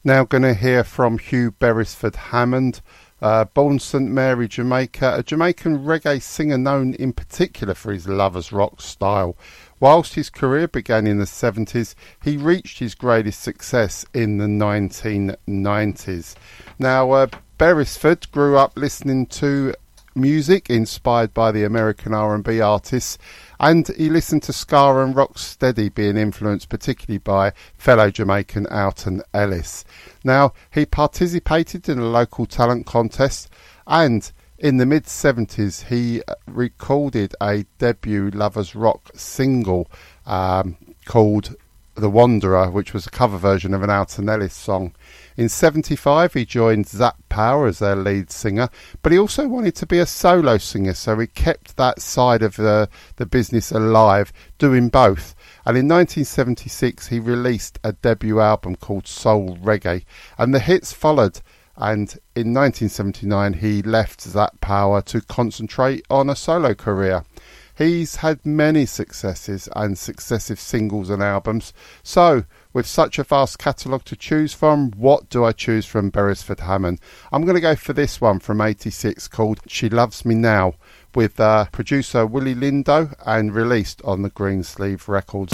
Now going to hear from Hugh Beresford Hammond, uh, born St Mary, Jamaica, a Jamaican reggae singer known in particular for his lovers rock style. Whilst his career began in the 70s, he reached his greatest success in the 1990s. Now, uh, Beresford grew up listening to music inspired by the American R&B artists and he listened to ska and rock steady being influenced particularly by fellow Jamaican Alton Ellis. Now he participated in a local talent contest and in the mid 70s he uh, recorded a debut lovers rock single um, called The Wanderer which was a cover version of an Alton Ellis song. In 75, he joined Zap Power as their lead singer, but he also wanted to be a solo singer, so he kept that side of the, the business alive, doing both. And in 1976, he released a debut album called Soul Reggae, and the hits followed. And in 1979, he left Zap Power to concentrate on a solo career. He's had many successes and successive singles and albums. So, with such a vast catalogue to choose from, what do I choose from Beresford Hammond? I'm going to go for this one from 86 called She Loves Me Now with uh, producer Willie Lindo and released on the Greensleeve Records.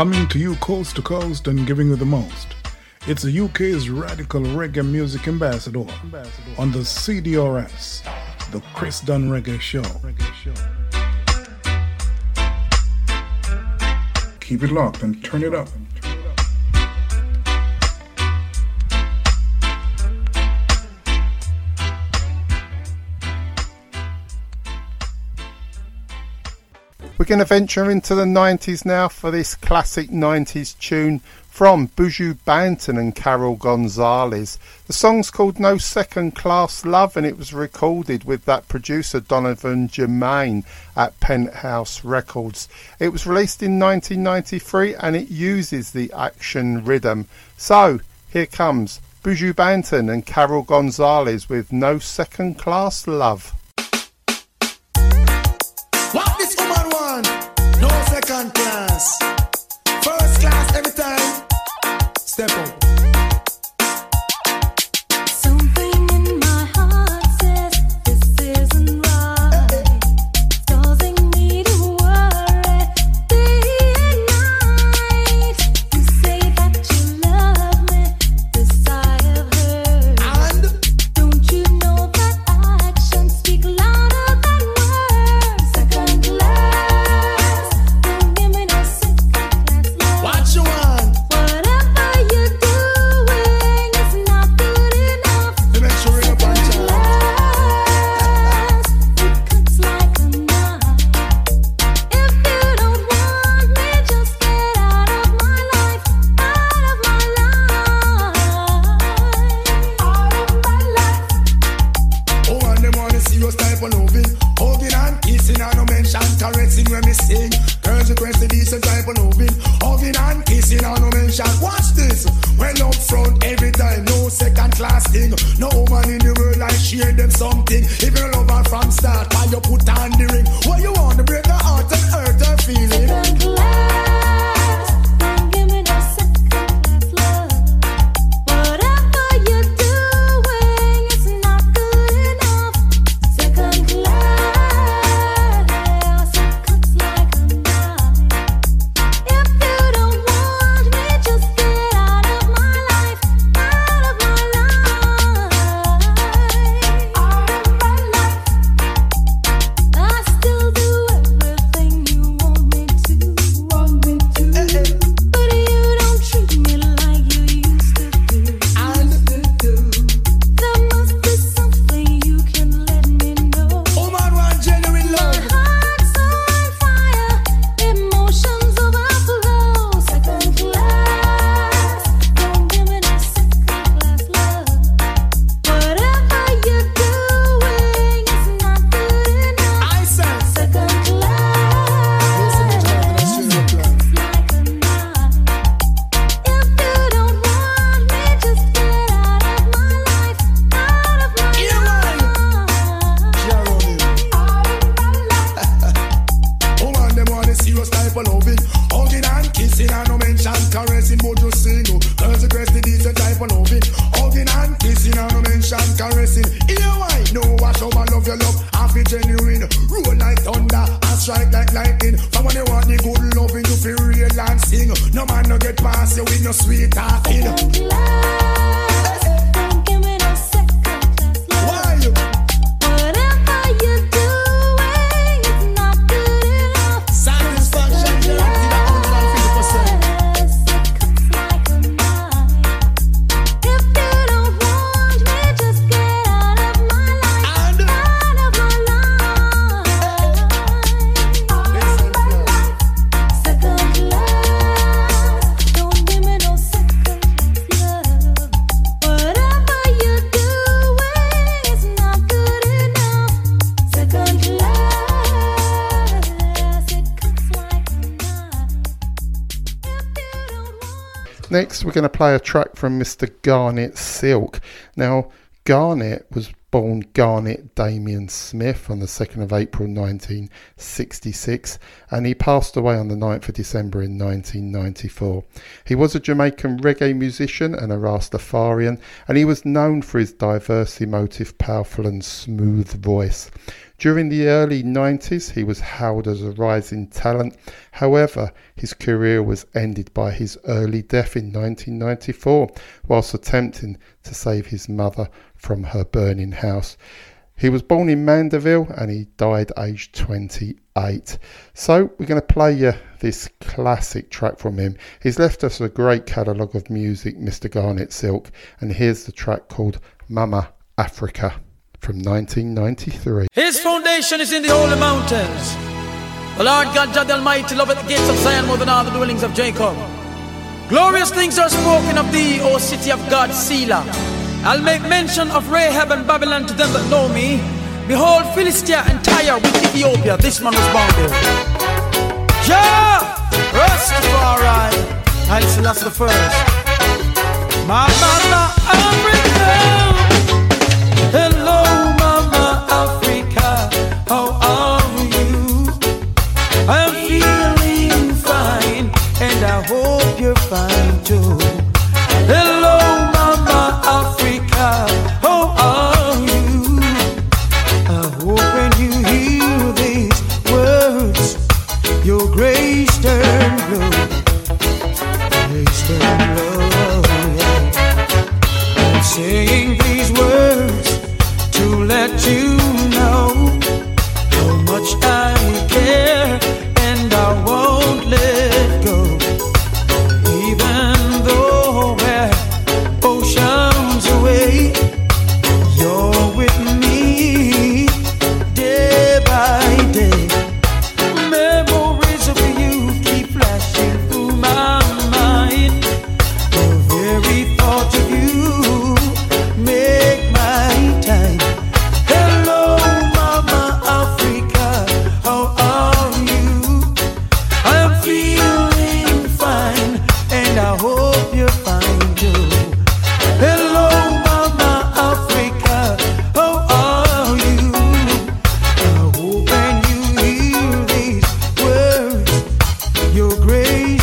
coming to you coast to coast and giving you the most. It's the UK's radical reggae music ambassador, on the CDRS, the Chris Dunn Reggae show. Keep it locked and turn it up. We're going to venture into the 90s now for this classic 90s tune from Buju Banton and Carol Gonzales. The song's called No Second Class Love and it was recorded with that producer Donovan Germain at Penthouse Records. It was released in 1993 and it uses the action rhythm. So here comes Buju Banton and Carol Gonzales with No Second Class Love. You with no sweet talking. Next, we're going to play a track from Mr. Garnet Silk. Now, Garnet was born Garnet Damien Smith on the 2nd of April 1966 and he passed away on the 9th of December in 1994. He was a Jamaican reggae musician and a Rastafarian and he was known for his diverse, emotive, powerful and smooth voice. During the early 90s, he was hailed as a rising talent. However, his career was ended by his early death in 1994 whilst attempting to save his mother from her burning house. He was born in Mandeville and he died aged 28. So we're going to play you this classic track from him. He's left us a great catalogue of music, Mr. Garnet Silk, and here's the track called Mama Africa from 1993. His foundation is in the holy mountains. The Lord God, God Almighty, loveth the gates of Zion more than all the dwellings of Jacob. Glorious things are spoken of thee, O city of God, Selah. I'll make mention of Rahab and Babylon to them that know me. Behold, Philistia and Tyre with Ethiopia. This man was born there. Yeah! Rastafari. Haile Selassie the first. My mama, Grace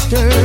after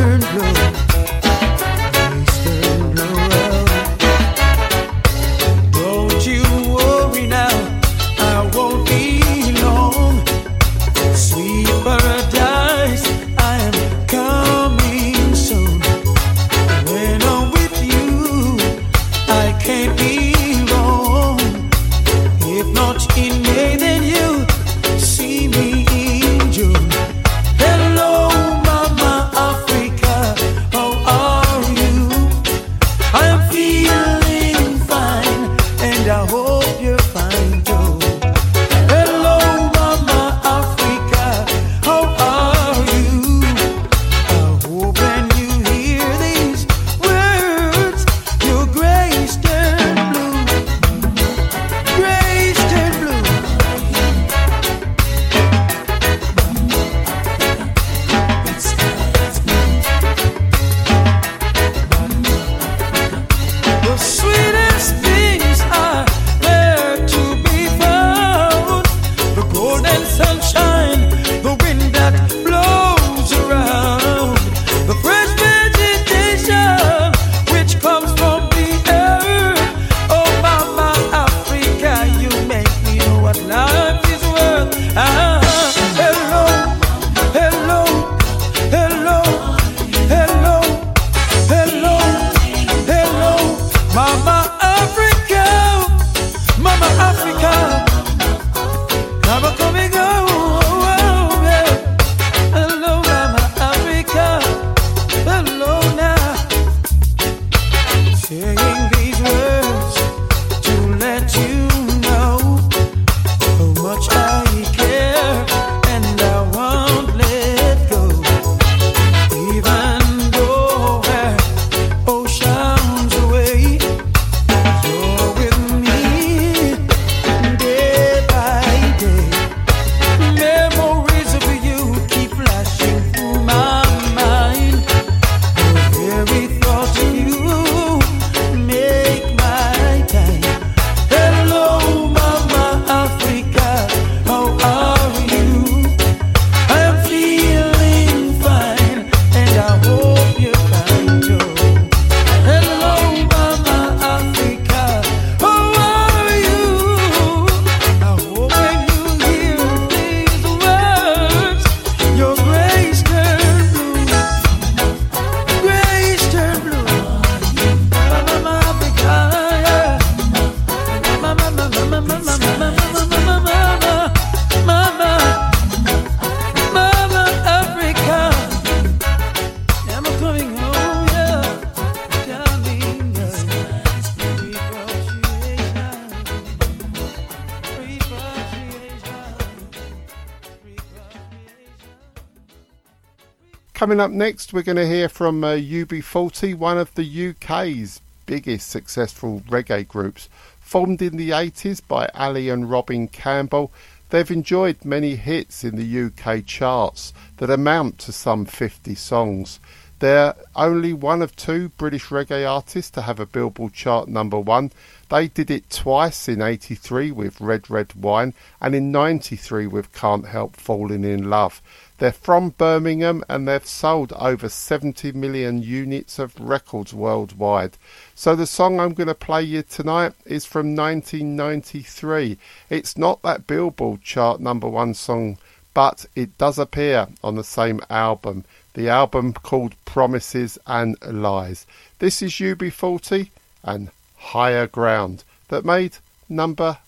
up next, we're going to hear from uh, UB40, one of the UK's biggest successful reggae groups. Formed in the 80s by Ali and Robin Campbell, they've enjoyed many hits in the UK charts that amount to some 50 songs. They're only one of two British reggae artists to have a Billboard chart number one. They did it twice in 83 with Red Red Wine and in 93 with Can't Help Falling in Love. They're from Birmingham and they've sold over 70 million units of records worldwide. So the song I'm going to play you tonight is from 1993. It's not that Billboard chart number one song, but it does appear on the same album. The album called Promises and Lies. This is UB40 and Higher Ground that made number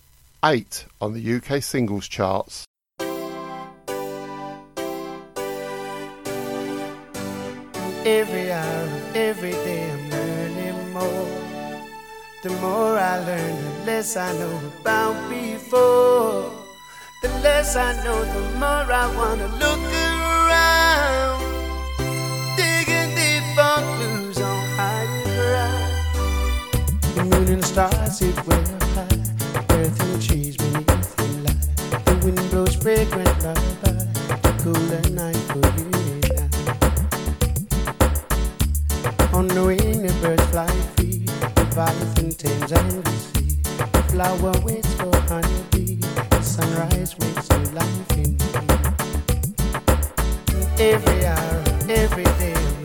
8 on the UK singles charts. Every hour, every day, I'm learning more. The more I learn, the less I know about before. The less I know, the more I wanna look around. And the stars way up high. Earth and trees beneath the light. The wind blows fragrant lullaby. The cooler night for you and I. On the wing, the birds fly free. The Leviathan tames and the sea. The flower waits for honeybee. The sunrise wakes new life in me. Every hour, every day,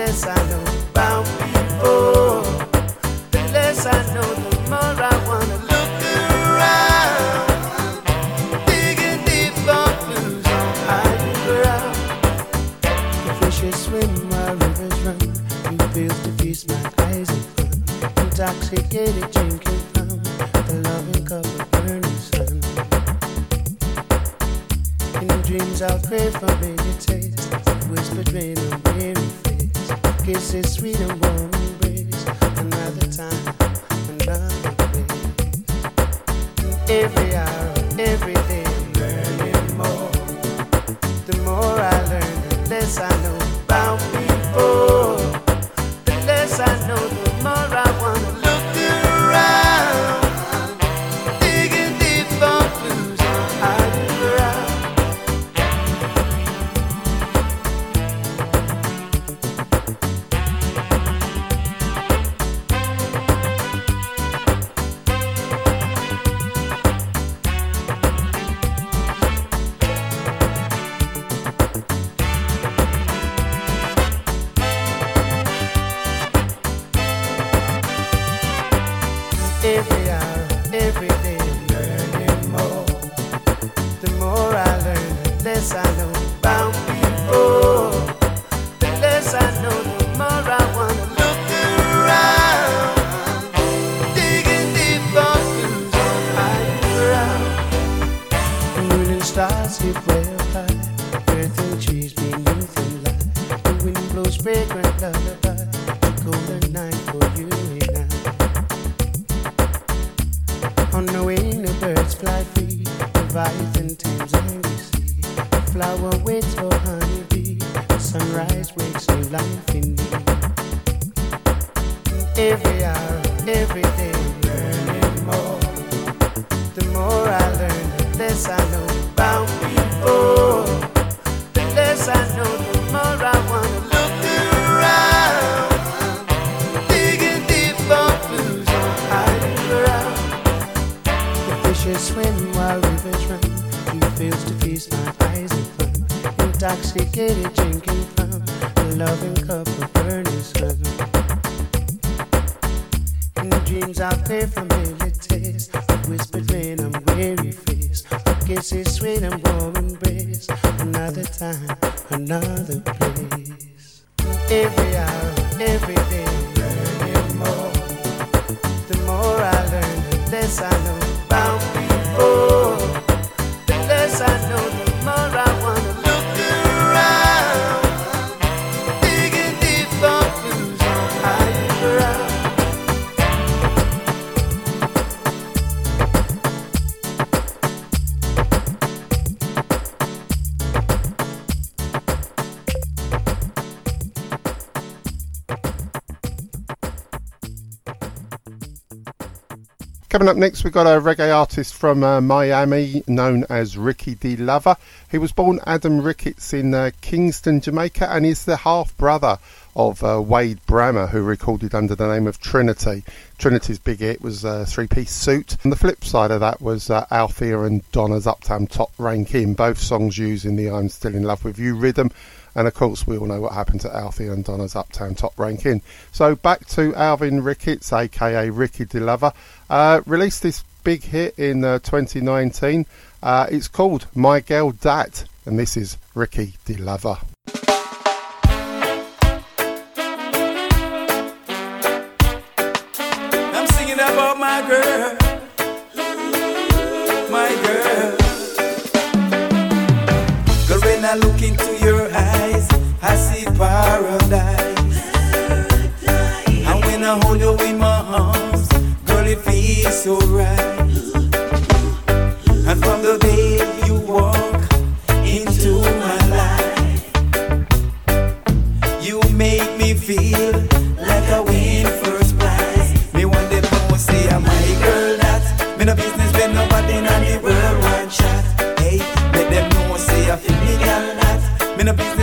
less I know about before. The less I know, the more I wanna look around. Digging deep for clues on higher ground. The fishes swim while rivers run. New fields to feast my eyes in fun. Intoxicated drinking from the loving cup of burning sun. In dreams I'll crave familiar taste. Whispered rain on face. Kisses sweet and warm embrace. Another time, another place. Every hour, every day, learning more. The more I learn, the less I know Intoxicated drinking from the loving cup of burning sun. In the dreams I pray familiar taste. Whispered rain on weary face. Kisses sweet and warm embrace. Another time, another place. Every hour, every day, I'm learning more. The more I learn, the less I know Coming up next, we've got a reggae artist from uh, Miami known as Ricky D. Lover. He was born Adam Ricketts in uh, Kingston, Jamaica, and is the half brother of uh, Wade Brammer, who recorded under the name of Trinity. Trinity's big hit was a three piece suit. And the flip side of that was uh, Althea and Donna's Uptown Top Ranking, both songs using the I'm Still in Love with You rhythm. And of course, we all know what happened to Althea and Donna's Uptown Top Ranking. So back to Alvin Ricketts, aka Ricky DeLover, uh, released this big hit in uh, 2019. Uh, it's called My Girl Dat, and this is Ricky DeLover. I'm singing about my girl, my girl. Girl, when I look into it feels so right. And from the day you walk into my life, you make me feel like win first prize. Me say I'm my girl that me no business in the world want chat. Hey, let them know say I feel me girl that me no business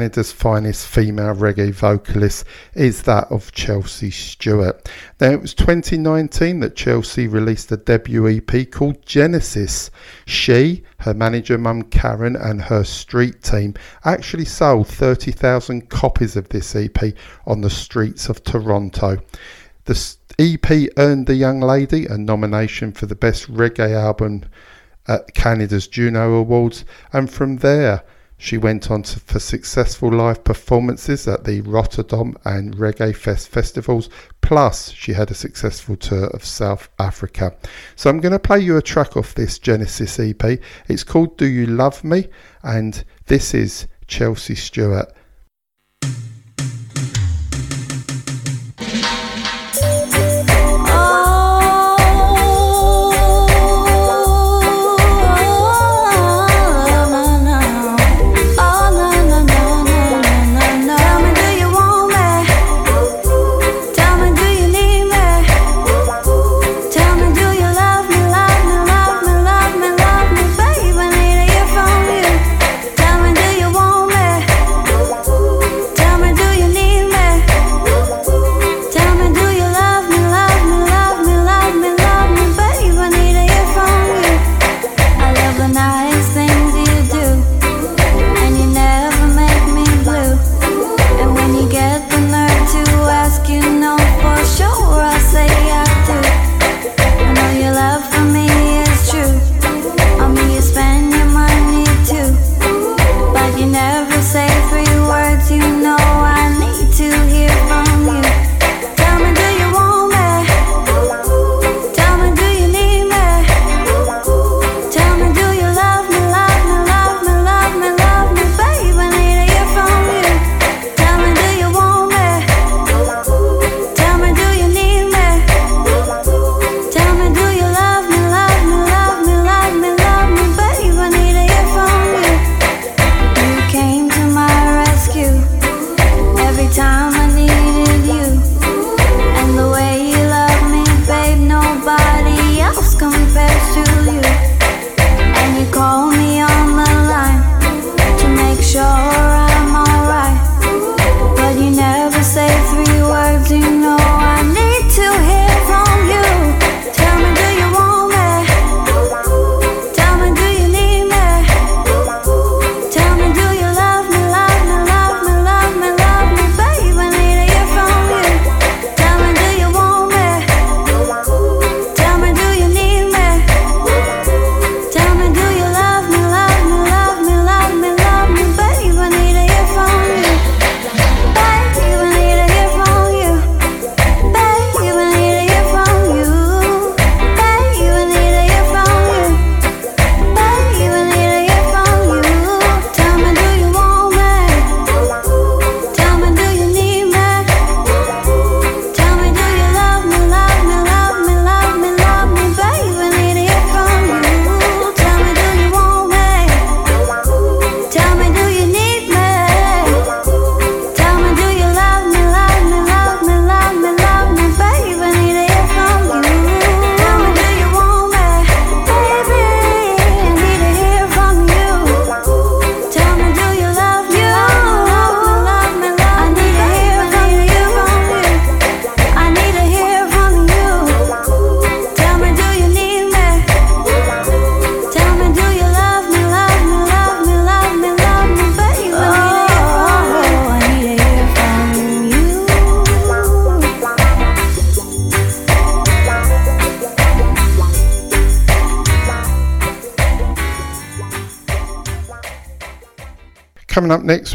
Canada's finest female reggae vocalist is that of Chelsea Stewart. Now, it was 2019 that Chelsea released a debut EP called Genesis. She, her manager Mum Karen, and her street team actually sold 30,000 copies of this EP on the streets of Toronto. The EP earned the young lady a nomination for the Best Reggae Album at Canada's Juno Awards, and from there, she went on to, for successful live performances at the Rotterdam and Reggae Fest festivals, plus, she had a successful tour of South Africa. So, I'm going to play you a track off this Genesis EP. It's called Do You Love Me? and this is Chelsea Stewart.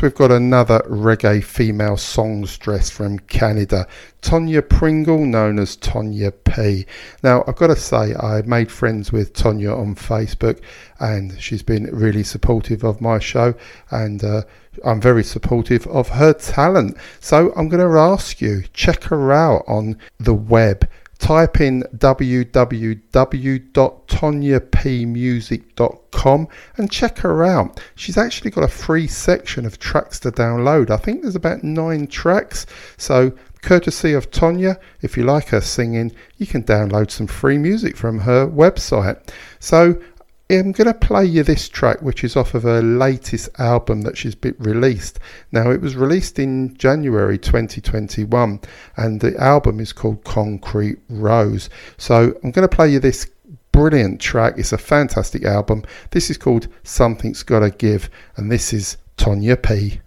we've got another reggae female songstress from Canada, Tonya Pringle, known as Tonya P. Now, I've got to say, I made friends with Tonya on Facebook, and she's been really supportive of my show, and uh, I'm very supportive of her talent. So I'm going to ask you, check her out on the web type in www.tonyapmusic.com and check her out. She's actually got a free section of tracks to download. I think there's about nine tracks. So, courtesy of Tonya, if you like her singing, you can download some free music from her website. So, I'm going to play you this track, which is off of her latest album that she's released. Now, it was released in January 2021, and the album is called Concrete Rose. So, I'm going to play you this brilliant track. It's a fantastic album. This is called Something's Gotta Give, and this is Tonya P.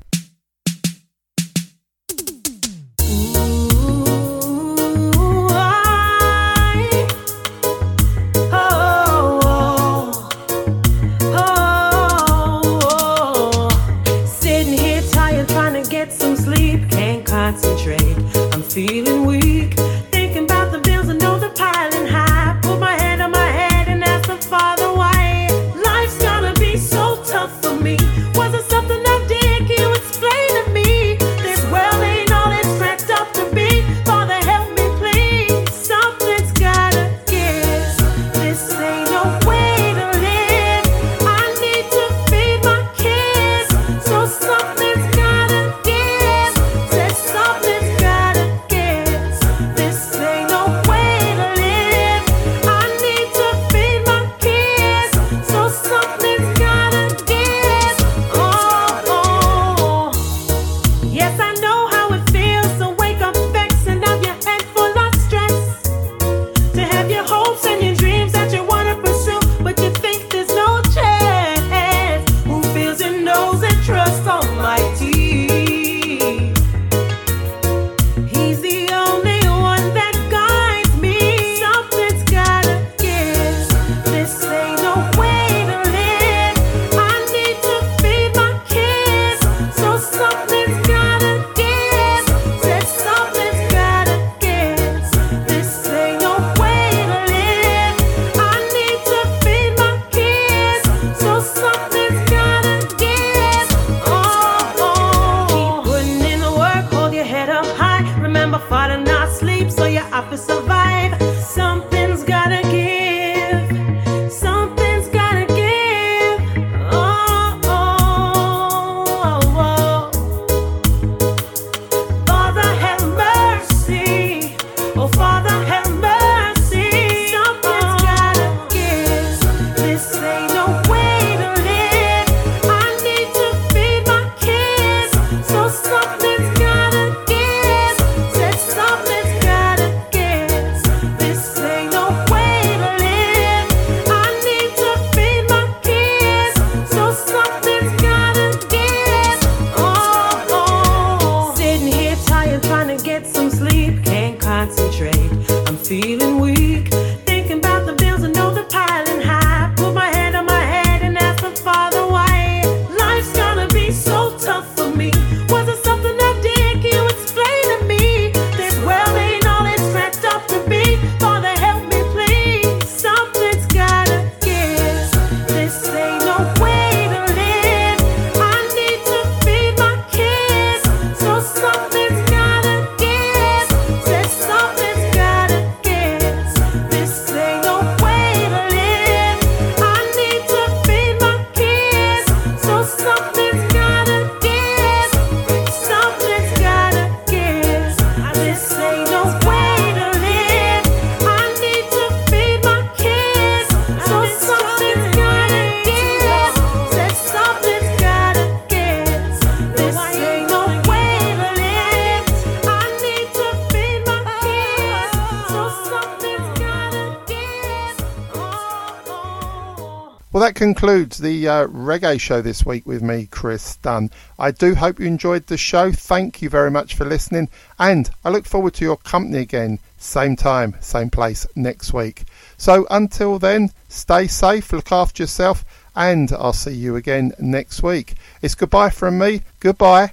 concludes the uh, reggae show this week with me, Chris Dunn. I do hope you enjoyed the show. Thank you very much for listening, and I look forward to your company again, same time, same place next week. So until then, stay safe, look after yourself, and I'll see you again next week. It's goodbye from me. Goodbye.